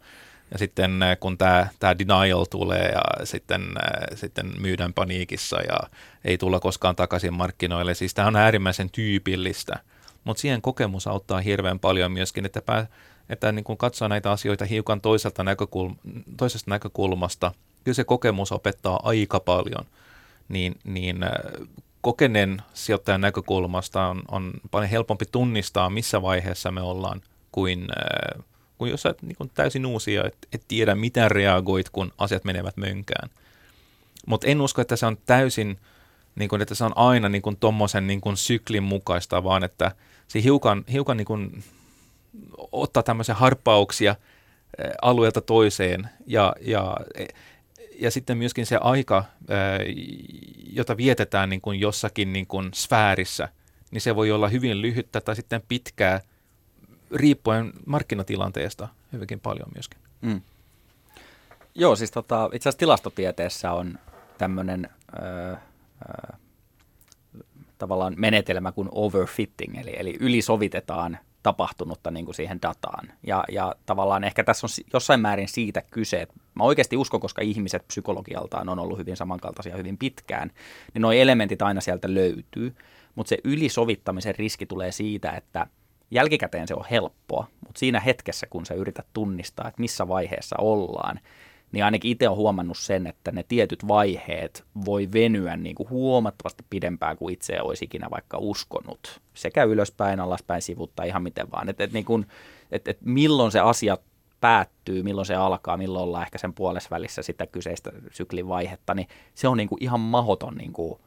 ja sitten äh, kun tämä, tämä denial tulee ja sitten, äh, sitten myydään paniikissa ja ei tulla koskaan takaisin markkinoille. Siis tämä on äärimmäisen tyypillistä, mutta siihen kokemus auttaa hirveän paljon myöskin, että, pää, että niin kun katsoo näitä asioita hiukan toiselta näkökulm- toisesta näkökulmasta, kyllä se kokemus opettaa aika paljon, niin, niin äh, kokeneen sijoittajan näkökulmasta on, on paljon helpompi tunnistaa, missä vaiheessa me ollaan, kuin, äh, kuin jos olet niin täysin uusia, et, et tiedä, miten reagoit, kun asiat menevät mönkään. Mutta en usko, että se on täysin, niin kuin, että se on aina niin tuommoisen niin syklin mukaista, vaan että se hiukan, hiukan niin kuin, ottaa tämmöisiä harppauksia eh, alueelta toiseen ja, ja, ja sitten myöskin se aika, eh, jota vietetään niin kuin jossakin niin kuin sfäärissä, niin se voi olla hyvin lyhyttä tai sitten pitkää, riippuen markkinatilanteesta hyvinkin paljon myöskin. Mm. Joo, siis tota, itse asiassa tilastotieteessä on tämmöinen tavallaan menetelmä kuin overfitting, eli, eli ylisovitetaan tapahtunutta niin kuin siihen dataan. Ja, ja tavallaan ehkä tässä on jossain määrin siitä kyse, että mä oikeasti uskon, koska ihmiset psykologialtaan on ollut hyvin samankaltaisia hyvin pitkään, niin nuo elementit aina sieltä löytyy, mutta se ylisovittamisen riski tulee siitä, että jälkikäteen se on helppoa, mutta siinä hetkessä, kun sä yrität tunnistaa, että missä vaiheessa ollaan, niin ainakin itse olen huomannut sen, että ne tietyt vaiheet voi venyä niin kuin huomattavasti pidempään kuin itse olisi ikinä vaikka uskonut. Sekä ylöspäin, alaspäin, sivuttaa ihan miten vaan. Että et niin et, et milloin se asia päättyy, milloin se alkaa, milloin ollaan ehkä sen puolessa välissä sitä kyseistä syklin vaihetta, niin se on niin kuin ihan mahoton niin kuin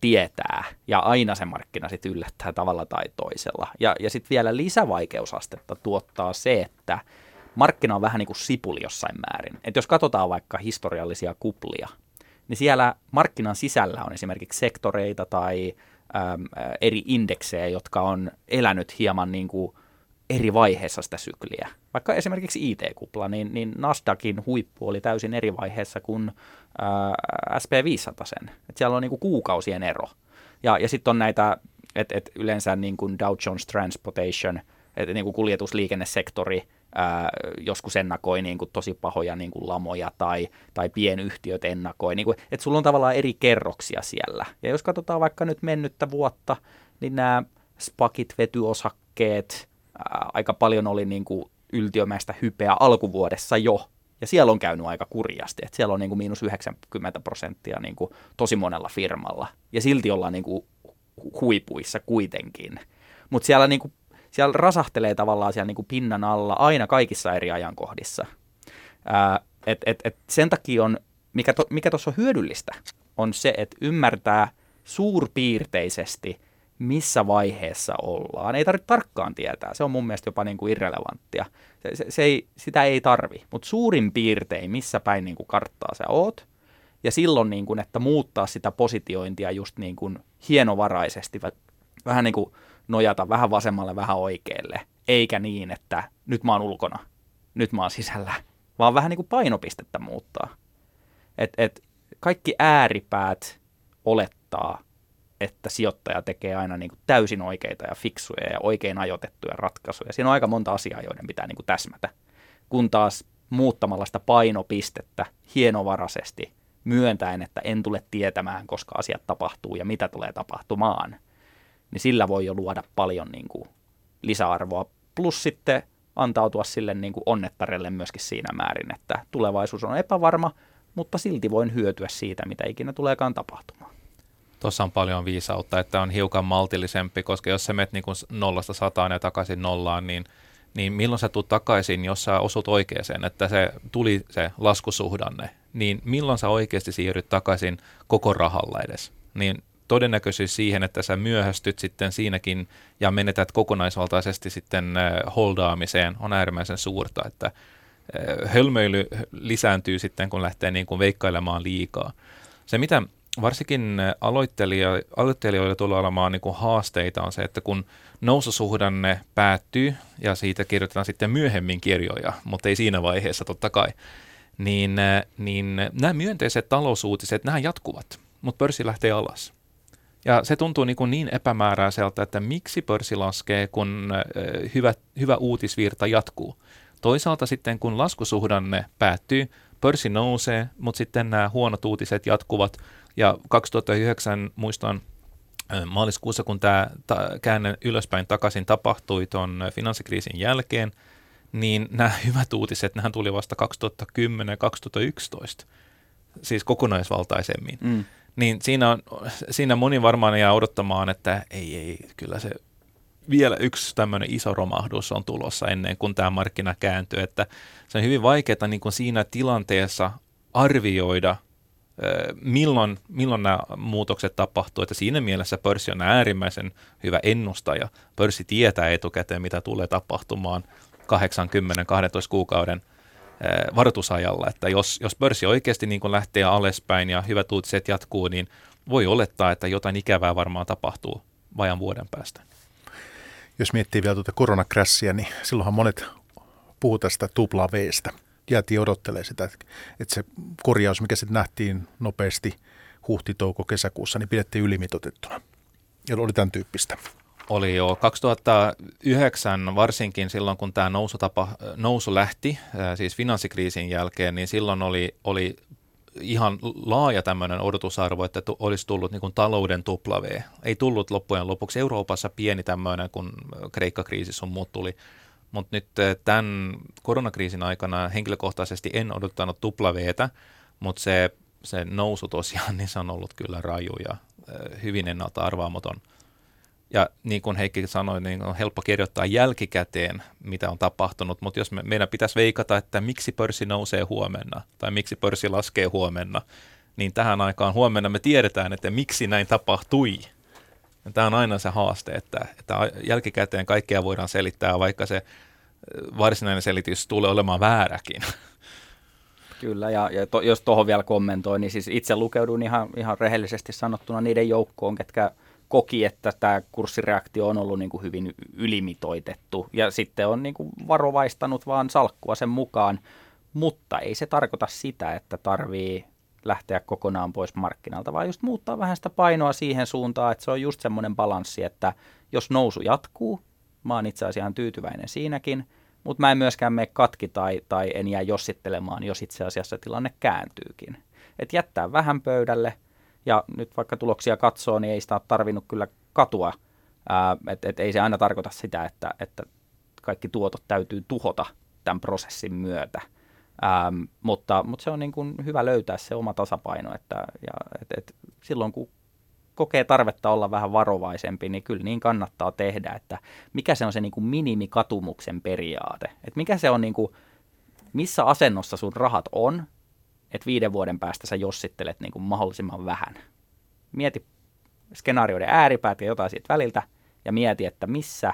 tietää. Ja aina se markkina sitten yllättää tavalla tai toisella. Ja, ja sitten vielä lisävaikeusastetta tuottaa se, että – markkina on vähän niin kuin sipuli jossain määrin. Et jos katsotaan vaikka historiallisia kuplia, niin siellä markkinan sisällä on esimerkiksi sektoreita tai äm, eri indeksejä, jotka on elänyt hieman niin kuin eri vaiheessa sitä sykliä. Vaikka esimerkiksi IT-kupla, niin, niin Nasdaqin huippu oli täysin eri vaiheessa kuin ää, SP500 sen. Et siellä on niin kuin kuukausien ero. Ja, ja sitten on näitä, että et yleensä niin kuin Dow Jones Transportation, että niin kuin kuljetusliikennesektori, ää, joskus ennakoi niin kuin tosi pahoja niin kuin lamoja tai, tai pienyhtiöt ennakoi. Niin kuin, että sulla on tavallaan eri kerroksia siellä. Ja jos katsotaan vaikka nyt mennyttä vuotta, niin nämä spakit, vetyosakkeet, ää, aika paljon oli niin kuin yltiömäistä hypeä alkuvuodessa jo. Ja siellä on käynyt aika kurjasti, että siellä on niin kuin miinus 90 prosenttia niin kuin tosi monella firmalla. Ja silti ollaan niin kuin huipuissa kuitenkin. Mutta siellä niin kuin siellä rasahtelee tavallaan siellä niin kuin pinnan alla aina kaikissa eri ajankohdissa. Ää, et, et, et sen takia on, mikä to, mikä tuossa on hyödyllistä, on se, että ymmärtää suurpiirteisesti, missä vaiheessa ollaan. Ei tarvitse tarkkaan tietää, se on mun mielestä jopa niin kuin irrelevanttia. Se, se, se ei, sitä ei tarvi, mutta suurin piirtein, missä päin niin kuin karttaa sä oot, ja silloin, niin kuin, että muuttaa sitä positiointia just niin kuin hienovaraisesti, vähän niin kuin nojata vähän vasemmalle, vähän oikealle, eikä niin, että nyt mä oon ulkona, nyt mä oon sisällä, vaan vähän niin kuin painopistettä muuttaa. Et, et kaikki ääripäät olettaa, että sijoittaja tekee aina niin kuin täysin oikeita ja fiksuja ja oikein ajoitettuja ratkaisuja. Siinä on aika monta asiaa, joiden pitää niin kuin täsmätä. Kun taas muuttamalla sitä painopistettä hienovaraisesti, myöntäen, että en tule tietämään, koska asiat tapahtuu ja mitä tulee tapahtumaan, niin sillä voi jo luoda paljon niin kuin lisäarvoa. Plus sitten antautua sille niin kuin onnettarelle myöskin siinä määrin, että tulevaisuus on epävarma, mutta silti voin hyötyä siitä, mitä ikinä tuleekaan tapahtumaan. Tuossa on paljon viisautta, että on hiukan maltillisempi, koska jos sä menet niin kuin nollasta sataan ja takaisin nollaan, niin, niin milloin sä tulet takaisin, jos sä osut oikeeseen, että se tuli se laskusuhdanne, niin milloin sä oikeasti siirryt takaisin koko rahalla edes? Niin todennäköisyys siihen, että sä myöhästyt sitten siinäkin ja menetät kokonaisvaltaisesti sitten äh, holdaamiseen on äärimmäisen suurta, että äh, hölmöily lisääntyy sitten, kun lähtee niin kuin veikkailemaan liikaa. Se, mitä varsinkin aloittelija, aloittelijoilla tulee olemaan niin kuin haasteita on se, että kun noususuhdanne päättyy ja siitä kirjoitetaan sitten myöhemmin kirjoja, mutta ei siinä vaiheessa totta kai, niin, äh, niin nämä myönteiset talousuutiset, nämä jatkuvat, mutta pörssi lähtee alas. Ja se tuntuu niin, kuin niin epämääräiseltä, että miksi pörssi laskee, kun hyvä, hyvä uutisvirta jatkuu. Toisaalta sitten, kun laskusuhdanne päättyy, pörssi nousee, mutta sitten nämä huonot uutiset jatkuvat. Ja 2009 muistan maaliskuussa, kun tämä käänne ylöspäin takaisin tapahtui tuon finanssikriisin jälkeen, niin nämä hyvät uutiset, nämä tuli vasta 2010-2011, siis kokonaisvaltaisemmin. Mm. Niin siinä, on, siinä moni varmaan jää odottamaan, että ei, ei, kyllä se vielä yksi tämmöinen iso romahdus on tulossa ennen kuin tämä markkina kääntyy, että se on hyvin vaikeaa niin kuin siinä tilanteessa arvioida, milloin, milloin nämä muutokset tapahtuu, että siinä mielessä pörssi on äärimmäisen hyvä ennustaja. Pörssi tietää etukäteen, mitä tulee tapahtumaan 80-12 kuukauden varoitusajalla, että jos, jos pörssi oikeasti niin lähtee alaspäin ja hyvät uutiset jatkuu, niin voi olettaa, että jotain ikävää varmaan tapahtuu vajan vuoden päästä. Jos miettii vielä tuota koronakrässiä, niin silloinhan monet puhuu tästä tupla Vstä. Jäätiin odottelee sitä, että se korjaus, mikä sitten nähtiin nopeasti huhti, touko, kesäkuussa, niin pidettiin ylimitotettuna. Ja oli tämän tyyppistä. Oli jo. 2009 varsinkin silloin, kun tämä nousu, tapa, nousu lähti, siis finanssikriisin jälkeen, niin silloin oli, oli ihan laaja tämmöinen odotusarvo, että tu, olisi tullut niin kuin talouden tupla V. Ei tullut loppujen lopuksi. Euroopassa pieni tämmöinen, kun Kreikka-kriisi on muut tuli. Mutta nyt tämän koronakriisin aikana henkilökohtaisesti en odottanut tupla Vtä, mutta se, se nousu tosiaan, niin se on ollut kyllä raju ja hyvin ennalta arvaamaton – ja niin kuin Heikki sanoi, niin on helppo kirjoittaa jälkikäteen, mitä on tapahtunut, mutta jos me, meidän pitäisi veikata, että miksi pörssi nousee huomenna tai miksi pörssi laskee huomenna, niin tähän aikaan huomenna me tiedetään, että miksi näin tapahtui. Ja tämä on aina se haaste, että, että jälkikäteen kaikkea voidaan selittää, vaikka se varsinainen selitys tulee olemaan vääräkin. Kyllä, ja, ja to, jos tuohon vielä kommentoin, niin siis itse lukeudun ihan, ihan rehellisesti sanottuna niiden joukkoon, ketkä – koki, että tämä kurssireaktio on ollut niin kuin hyvin ylimitoitettu ja sitten on niin kuin varovaistanut vaan salkkua sen mukaan, mutta ei se tarkoita sitä, että tarvii lähteä kokonaan pois markkinalta, vaan just muuttaa vähän sitä painoa siihen suuntaan, että se on just semmoinen balanssi, että jos nousu jatkuu, mä oon itse asiassa tyytyväinen siinäkin, mutta mä en myöskään mene katki tai, tai en jää jossittelemaan, jos itse asiassa tilanne kääntyykin. että jättää vähän pöydälle – ja nyt vaikka tuloksia katsoo, niin ei sitä ole tarvinnut kyllä katua. Että et ei se aina tarkoita sitä, että, että kaikki tuotot täytyy tuhota tämän prosessin myötä. Ähm, mutta, mutta se on niin kuin hyvä löytää se oma tasapaino, että ja, et, et silloin kun kokee tarvetta olla vähän varovaisempi, niin kyllä niin kannattaa tehdä, että mikä se on se niin kuin minimikatumuksen periaate. Että mikä se on, niin kuin, missä asennossa sun rahat on, että viiden vuoden päästä sä jossittelet niin kuin mahdollisimman vähän. Mieti skenaarioiden ääripäät ja jotain siitä väliltä ja mieti, että missä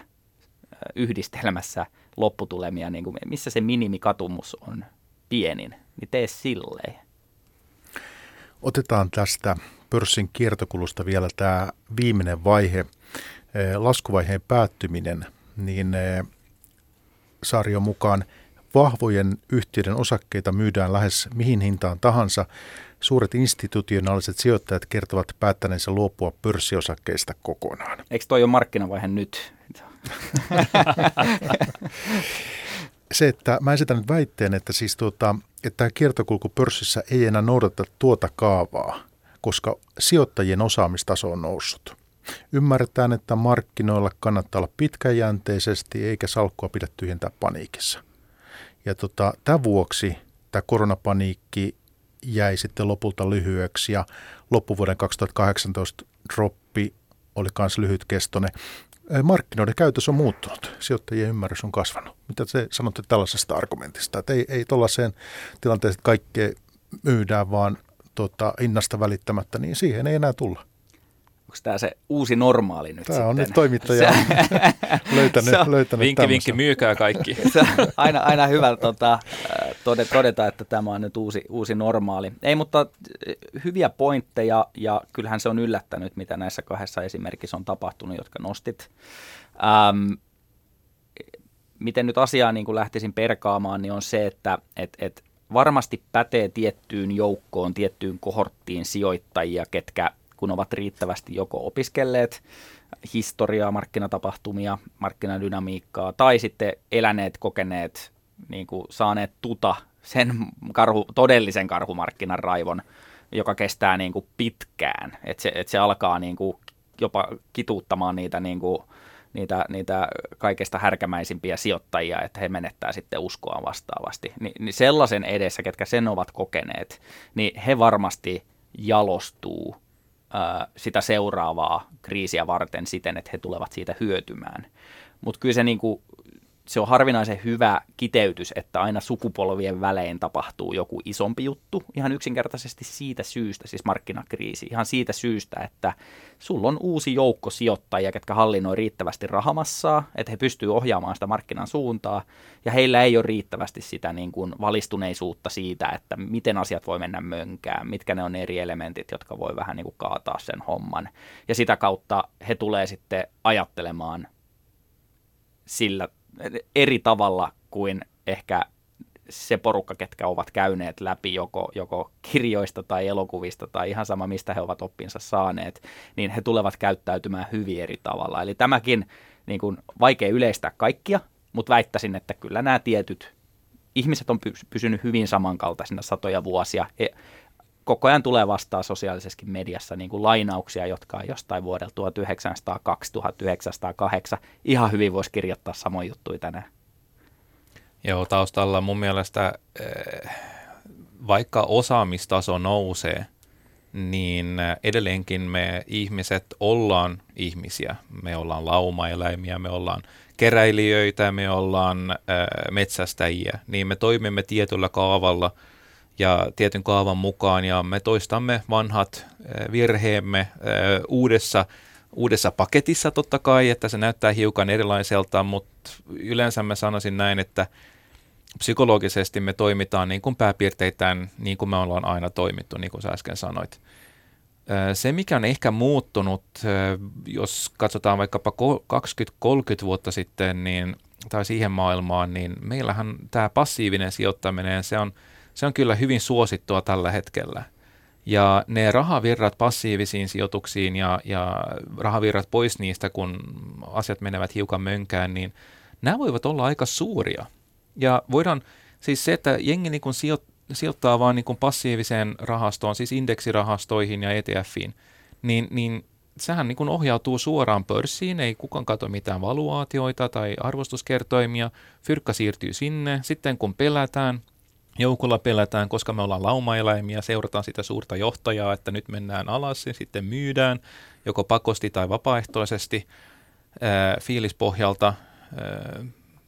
yhdistelmässä lopputulemia, niin kuin, missä se minimikatumus on pienin, niin tee silleen. Otetaan tästä pörssin kiertokulusta vielä tämä viimeinen vaihe, laskuvaiheen päättyminen, niin Saarion mukaan – Vahvojen yhtiöiden osakkeita myydään lähes mihin hintaan tahansa. Suuret institutionaaliset sijoittajat kertovat päättäneensä luopua pörssiosakkeista kokonaan. Eikö toi ole markkinavaihe nyt? Se, että mä esitän nyt väitteen, että siis tuota, että tämä kiertokulku pörssissä ei enää noudata tuota kaavaa, koska sijoittajien osaamistaso on noussut. Ymmärretään, että markkinoilla kannattaa olla pitkäjänteisesti eikä salkkua pidä tyhjentää paniikissa. Ja tota, tämän vuoksi tämä koronapaniikki jäi sitten lopulta lyhyeksi ja loppuvuoden 2018 droppi oli myös lyhytkestoinen. Markkinoiden käytös on muuttunut, sijoittajien ymmärrys on kasvanut. Mitä te sanotte tällaisesta argumentista? Että ei, ei tuollaiseen tilanteeseen, kaikkea myydään vaan tota, hinnasta välittämättä, niin siihen ei enää tulla onko tämä se uusi normaali nyt Tämä sitten? on nyt toimittaja löytänyt, on, löytänyt Vinkki, vinkki, myykää kaikki. aina, aina hyvä tota, todeta, että tämä on nyt uusi, uusi normaali. Ei, mutta hyviä pointteja ja kyllähän se on yllättänyt, mitä näissä kahdessa esimerkissä on tapahtunut, jotka nostit. Ähm, miten nyt asiaa niin kuin lähtisin perkaamaan, niin on se, että et, et varmasti pätee tiettyyn joukkoon, tiettyyn kohorttiin sijoittajia, ketkä kun ovat riittävästi joko opiskelleet historiaa, markkinatapahtumia, markkinadynamiikkaa tai sitten eläneet, kokeneet, niin kuin saaneet tuta sen karhu, todellisen karhumarkkinan raivon, joka kestää niin kuin pitkään. Että se, et se alkaa niin kuin jopa kituuttamaan niitä niin kuin niitä, niitä kaikista härkämäisimpiä sijoittajia, että he menettää sitten uskoa vastaavasti. Ni, niin sellaisen edessä, ketkä sen ovat kokeneet, niin he varmasti jalostuu sitä seuraavaa kriisiä varten siten, että he tulevat siitä hyötymään. Mutta kyllä se niin kuin, se on harvinaisen hyvä kiteytys, että aina sukupolvien välein tapahtuu joku isompi juttu. Ihan yksinkertaisesti siitä syystä, siis markkinakriisi, ihan siitä syystä, että sulla on uusi joukko sijoittajia, jotka hallinnoi riittävästi rahamassaa, että he pystyvät ohjaamaan sitä markkinan suuntaa, ja heillä ei ole riittävästi sitä niin kuin valistuneisuutta siitä, että miten asiat voi mennä mönkään, mitkä ne on eri elementit, jotka voi vähän niin kuin kaataa sen homman. Ja sitä kautta he tulee sitten ajattelemaan sillä eri tavalla kuin ehkä se porukka, ketkä ovat käyneet läpi joko, joko kirjoista tai elokuvista tai ihan sama, mistä he ovat oppinsa saaneet, niin he tulevat käyttäytymään hyvin eri tavalla. Eli tämäkin niin kuin, vaikea yleistää kaikkia, mutta väittäisin, että kyllä nämä tietyt ihmiset on pysynyt hyvin samankaltaisina satoja vuosia. E, koko ajan tulee vastaan sosiaalisessakin mediassa niin kuin lainauksia, jotka on jostain vuodelta 1902, 1908. Ihan hyvin voisi kirjoittaa samoin juttuja tänään. Joo, taustalla mun mielestä eh, vaikka osaamistaso nousee, niin edelleenkin me ihmiset ollaan ihmisiä. Me ollaan laumaeläimiä, me ollaan keräilijöitä, me ollaan eh, metsästäjiä, niin me toimimme tietyllä kaavalla – ja tietyn kaavan mukaan ja me toistamme vanhat virheemme uudessa, uudessa paketissa totta kai, että se näyttää hiukan erilaiselta, mutta yleensä mä sanoisin näin, että psykologisesti me toimitaan niin kuin pääpiirteitään niin kuin me ollaan aina toimittu, niin kuin sä äsken sanoit. Se, mikä on ehkä muuttunut, jos katsotaan vaikkapa 20-30 vuotta sitten niin, tai siihen maailmaan, niin meillähän tämä passiivinen sijoittaminen, se on – se on kyllä hyvin suosittua tällä hetkellä. Ja ne rahavirrat passiivisiin sijoituksiin ja, ja rahavirrat pois niistä, kun asiat menevät hiukan mönkään, niin nämä voivat olla aika suuria. Ja voidaan, siis se, että jengi niin kuin sijo, sijoittaa vaan niin passiiviseen rahastoon, siis indeksirahastoihin ja ETFiin, niin, niin sehän niin kuin ohjautuu suoraan pörssiin, ei kukaan katso mitään valuaatioita tai arvostuskertoimia, fyrkka siirtyy sinne, sitten kun pelätään, joukolla pelätään, koska me ollaan laumaeläimiä, seurataan sitä suurta johtajaa, että nyt mennään alas ja sitten myydään, joko pakosti tai vapaaehtoisesti, ää, fiilispohjalta, ää,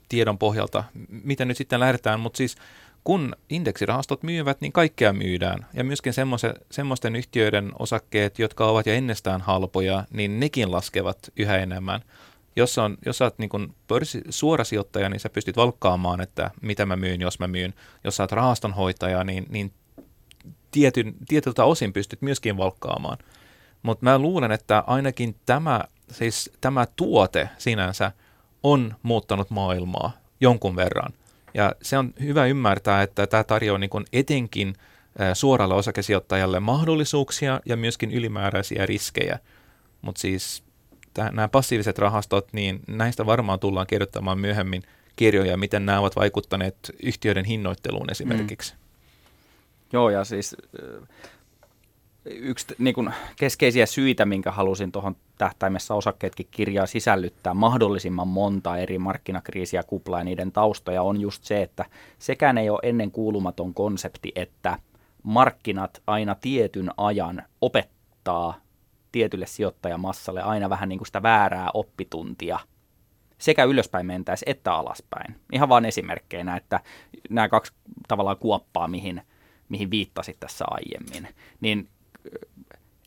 tiedon pohjalta, mitä nyt sitten lähdetään, mutta siis kun indeksirahastot myyvät, niin kaikkea myydään. Ja myöskin semmoisten yhtiöiden osakkeet, jotka ovat jo ennestään halpoja, niin nekin laskevat yhä enemmän jos, on, jos sä oot niin pörssi, suora sijoittaja, niin sä pystyt valkkaamaan, että mitä mä myyn, jos mä myyn. Jos sä oot rahastonhoitaja, niin, niin tietyn, tietyltä osin pystyt myöskin valkkaamaan. Mutta mä luulen, että ainakin tämä, siis tämä tuote sinänsä on muuttanut maailmaa jonkun verran. Ja se on hyvä ymmärtää, että tämä tarjoaa niin etenkin suoralle osakesijoittajalle mahdollisuuksia ja myöskin ylimääräisiä riskejä. Mutta siis nämä passiiviset rahastot, niin näistä varmaan tullaan kirjoittamaan myöhemmin kirjoja, miten nämä ovat vaikuttaneet yhtiöiden hinnoitteluun esimerkiksi. Mm. Joo, ja siis yksi niin kuin keskeisiä syitä, minkä halusin tuohon tähtäimessä osakkeetkin kirjaa sisällyttää mahdollisimman monta eri markkinakriisiä, kuplaa ja niiden taustoja, on just se, että sekään ei ole ennen kuulumaton konsepti, että markkinat aina tietyn ajan opettaa tietylle sijoittajamassalle aina vähän niin kuin sitä väärää oppituntia sekä ylöspäin mentäisi että alaspäin. Ihan vain esimerkkeinä, että nämä kaksi tavallaan kuoppaa, mihin, mihin viittasit tässä aiemmin, niin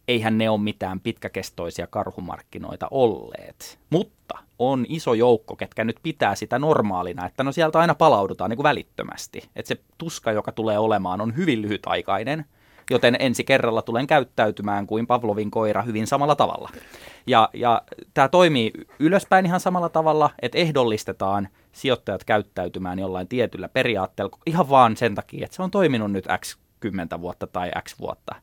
eihän ne ole mitään pitkäkestoisia karhumarkkinoita olleet. Mutta on iso joukko, ketkä nyt pitää sitä normaalina, että no sieltä aina palaudutaan niin kuin välittömästi. Että se tuska, joka tulee olemaan, on hyvin lyhytaikainen – joten ensi kerralla tulen käyttäytymään kuin Pavlovin koira hyvin samalla tavalla. Ja, ja tämä toimii ylöspäin ihan samalla tavalla, että ehdollistetaan sijoittajat käyttäytymään jollain tietyllä periaatteella ihan vaan sen takia, että se on toiminut nyt X kymmentä vuotta tai X vuotta.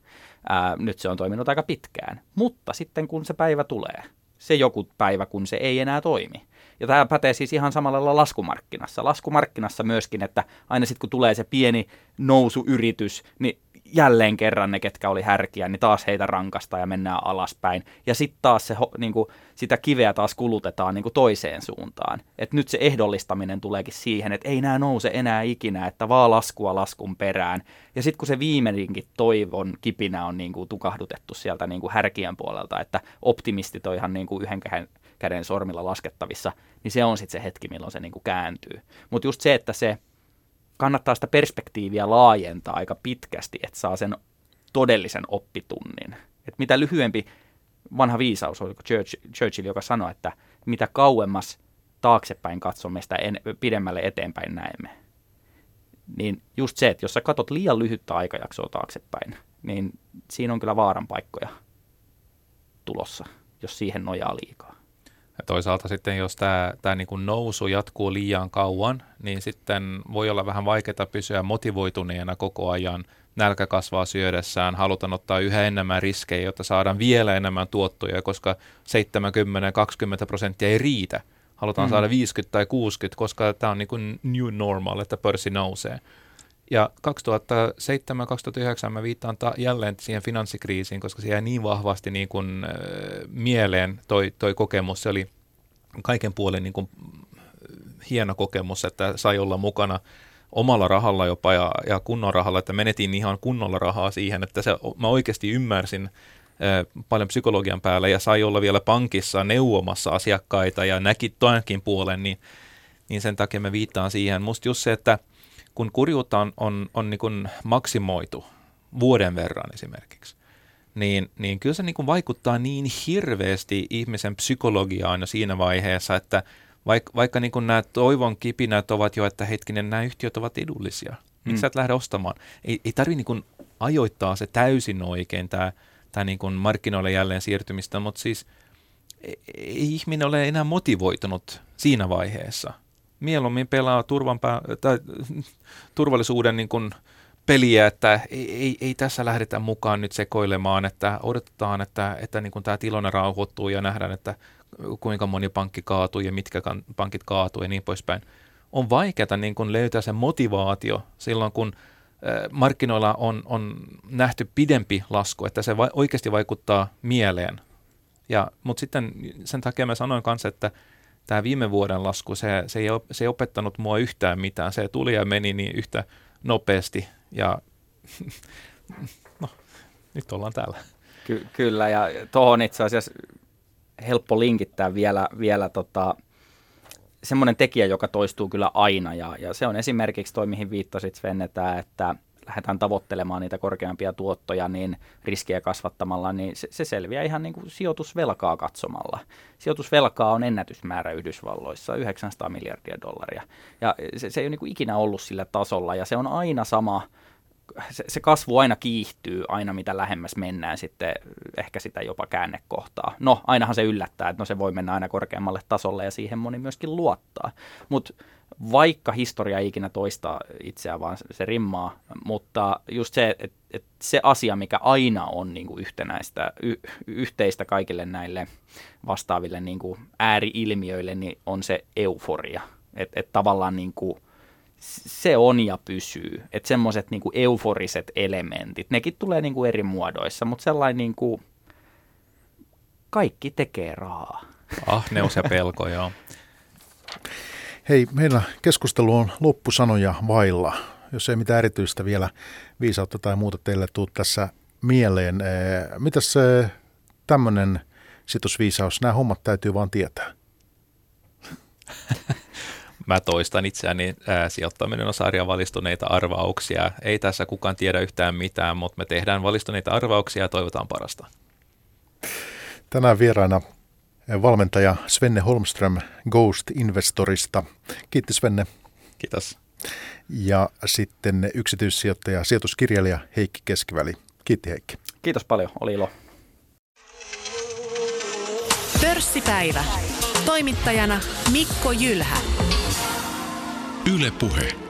Ää, nyt se on toiminut aika pitkään. Mutta sitten kun se päivä tulee, se joku päivä, kun se ei enää toimi. Ja tämä pätee siis ihan samalla lailla laskumarkkinassa. Laskumarkkinassa myöskin, että aina sitten kun tulee se pieni nousuyritys, niin jälleen kerran ne, ketkä oli härkiä, niin taas heitä rankasta ja mennään alaspäin. Ja sitten taas se, niin kuin, sitä kiveä taas kulutetaan niin kuin toiseen suuntaan. Et nyt se ehdollistaminen tuleekin siihen, että ei nämä nouse enää ikinä, että vaan laskua laskun perään. Ja sitten kun se viimeinkin toivon kipinä on niin kuin tukahdutettu sieltä niin kuin härkien puolelta, että optimistit on ihan niin kuin yhden käden, sormilla laskettavissa, niin se on sitten se hetki, milloin se niin kuin kääntyy. Mutta just se, että se kannattaa sitä perspektiiviä laajentaa aika pitkästi, että saa sen todellisen oppitunnin. Et mitä lyhyempi vanha viisaus, oliko Churchill, joka sanoi, että mitä kauemmas taaksepäin katsomme, sitä en, pidemmälle eteenpäin näemme. Niin just se, että jos sä katot liian lyhyttä aikajaksoa taaksepäin, niin siinä on kyllä vaaran paikkoja tulossa, jos siihen nojaa liikaa. Ja toisaalta sitten, jos tämä, tämä niin kuin nousu jatkuu liian kauan, niin sitten voi olla vähän vaikeaa pysyä motivoituneena koko ajan. Nälkä kasvaa syödessään, halutaan ottaa yhä enemmän riskejä, jotta saadaan vielä enemmän tuottoja, koska 70-20 prosenttia ei riitä. Halutaan mm. saada 50 tai 60, koska tämä on niin kuin new normal, että pörssi nousee. Ja 2007-2009 mä viittaan ta- jälleen siihen finanssikriisiin, koska se jäi niin vahvasti niin kuin, äh, mieleen toi, toi kokemus. Se oli kaiken puolen niin kuin, hieno kokemus, että sai olla mukana omalla rahalla jopa ja, ja kunnon rahalla, että menetin ihan kunnolla rahaa siihen, että se, mä oikeasti ymmärsin äh, paljon psykologian päällä ja sai olla vielä pankissa neuvomassa asiakkaita ja näki toinkin puolen, niin, niin sen takia mä viittaan siihen. Musta just se, että – kun kurjuutta on, on, on niin kuin maksimoitu vuoden verran esimerkiksi, niin, niin kyllä se niin kuin vaikuttaa niin hirveästi ihmisen psykologiaan jo siinä vaiheessa, että vaikka, vaikka niin kuin nämä toivon kipinät ovat jo, että hetkinen, nämä yhtiöt ovat edullisia. Miksi mm. sä et lähde ostamaan? Ei, ei tarvitse niin kuin ajoittaa se täysin oikein, tämä, tämä niin kuin markkinoille jälleen siirtymistä, mutta siis ei, ei ihminen ole enää motivoitunut siinä vaiheessa – mieluummin pelaa turvan pää- tai, turvallisuuden niin kuin peliä, että ei, ei, ei tässä lähdetä mukaan nyt sekoilemaan, että odotetaan, että, että niin kuin tämä tilanne rauhoittuu ja nähdään, että kuinka moni pankki kaatuu ja mitkä pankit kaatuu ja niin poispäin. On vaikeaa niin kuin löytää se motivaatio silloin, kun markkinoilla on, on nähty pidempi lasku, että se va- oikeasti vaikuttaa mieleen. Ja, mutta sitten sen takia mä sanoin kanssa, että tämä viime vuoden lasku, se, se, ei, se ei opettanut mua yhtään mitään. Se tuli ja meni niin yhtä nopeasti ja no, nyt ollaan täällä. Ky- kyllä, ja tuohon itse asiassa helppo linkittää vielä, vielä tota, semmoinen tekijä, joka toistuu kyllä aina, ja, ja se on esimerkiksi toi, mihin viittasit Sven, että, että lähdetään tavoittelemaan niitä korkeampia tuottoja, niin riskiä kasvattamalla, niin se, se selviää ihan niin kuin sijoitusvelkaa katsomalla. Sijoitusvelkaa on ennätysmäärä Yhdysvalloissa, 900 miljardia dollaria. Ja se, se ei ole niin kuin ikinä ollut sillä tasolla, ja se on aina sama, se, se kasvu aina kiihtyy, aina mitä lähemmäs mennään sitten ehkä sitä jopa käännekohtaa. No, ainahan se yllättää, että no se voi mennä aina korkeammalle tasolle ja siihen moni myöskin luottaa. Mutta vaikka historia ei ikinä toista itseään, vaan se rimmaa, mutta just se, että et se asia, mikä aina on niin kuin yhtenäistä, y, yhteistä kaikille näille vastaaville niin kuin ääriilmiöille, niin on se euforia. Että et tavallaan niin kuin, se on ja pysyy. Että semmoiset niin euforiset elementit, nekin tulee niin kuin eri muodoissa, mutta sellainen niin kuin, kaikki tekee rahaa. Ahneus ja pelko, joo. Hei, meillä keskustelu on loppusanoja vailla. Jos ei mitään erityistä vielä viisautta tai muuta teille tuu tässä mieleen. Eh, mitäs se tämmöinen situsviisaus, nämä hommat täytyy vaan tietää? Mä toistan itseäni, ää, sijoittaminen on sarja valistuneita arvauksia. Ei tässä kukaan tiedä yhtään mitään, mutta me tehdään valistuneita arvauksia ja toivotaan parasta. Tänään vieraana valmentaja Svenne Holmström Ghost Investorista. Kiitti Svenne. Kiitos. Ja sitten yksityissijoittaja, sijoituskirjailija Heikki Keskiväli. Kiitti Heikki. Kiitos paljon, oli ilo. Pörssipäivä. Toimittajana Mikko Jylhä. Yle Puhe.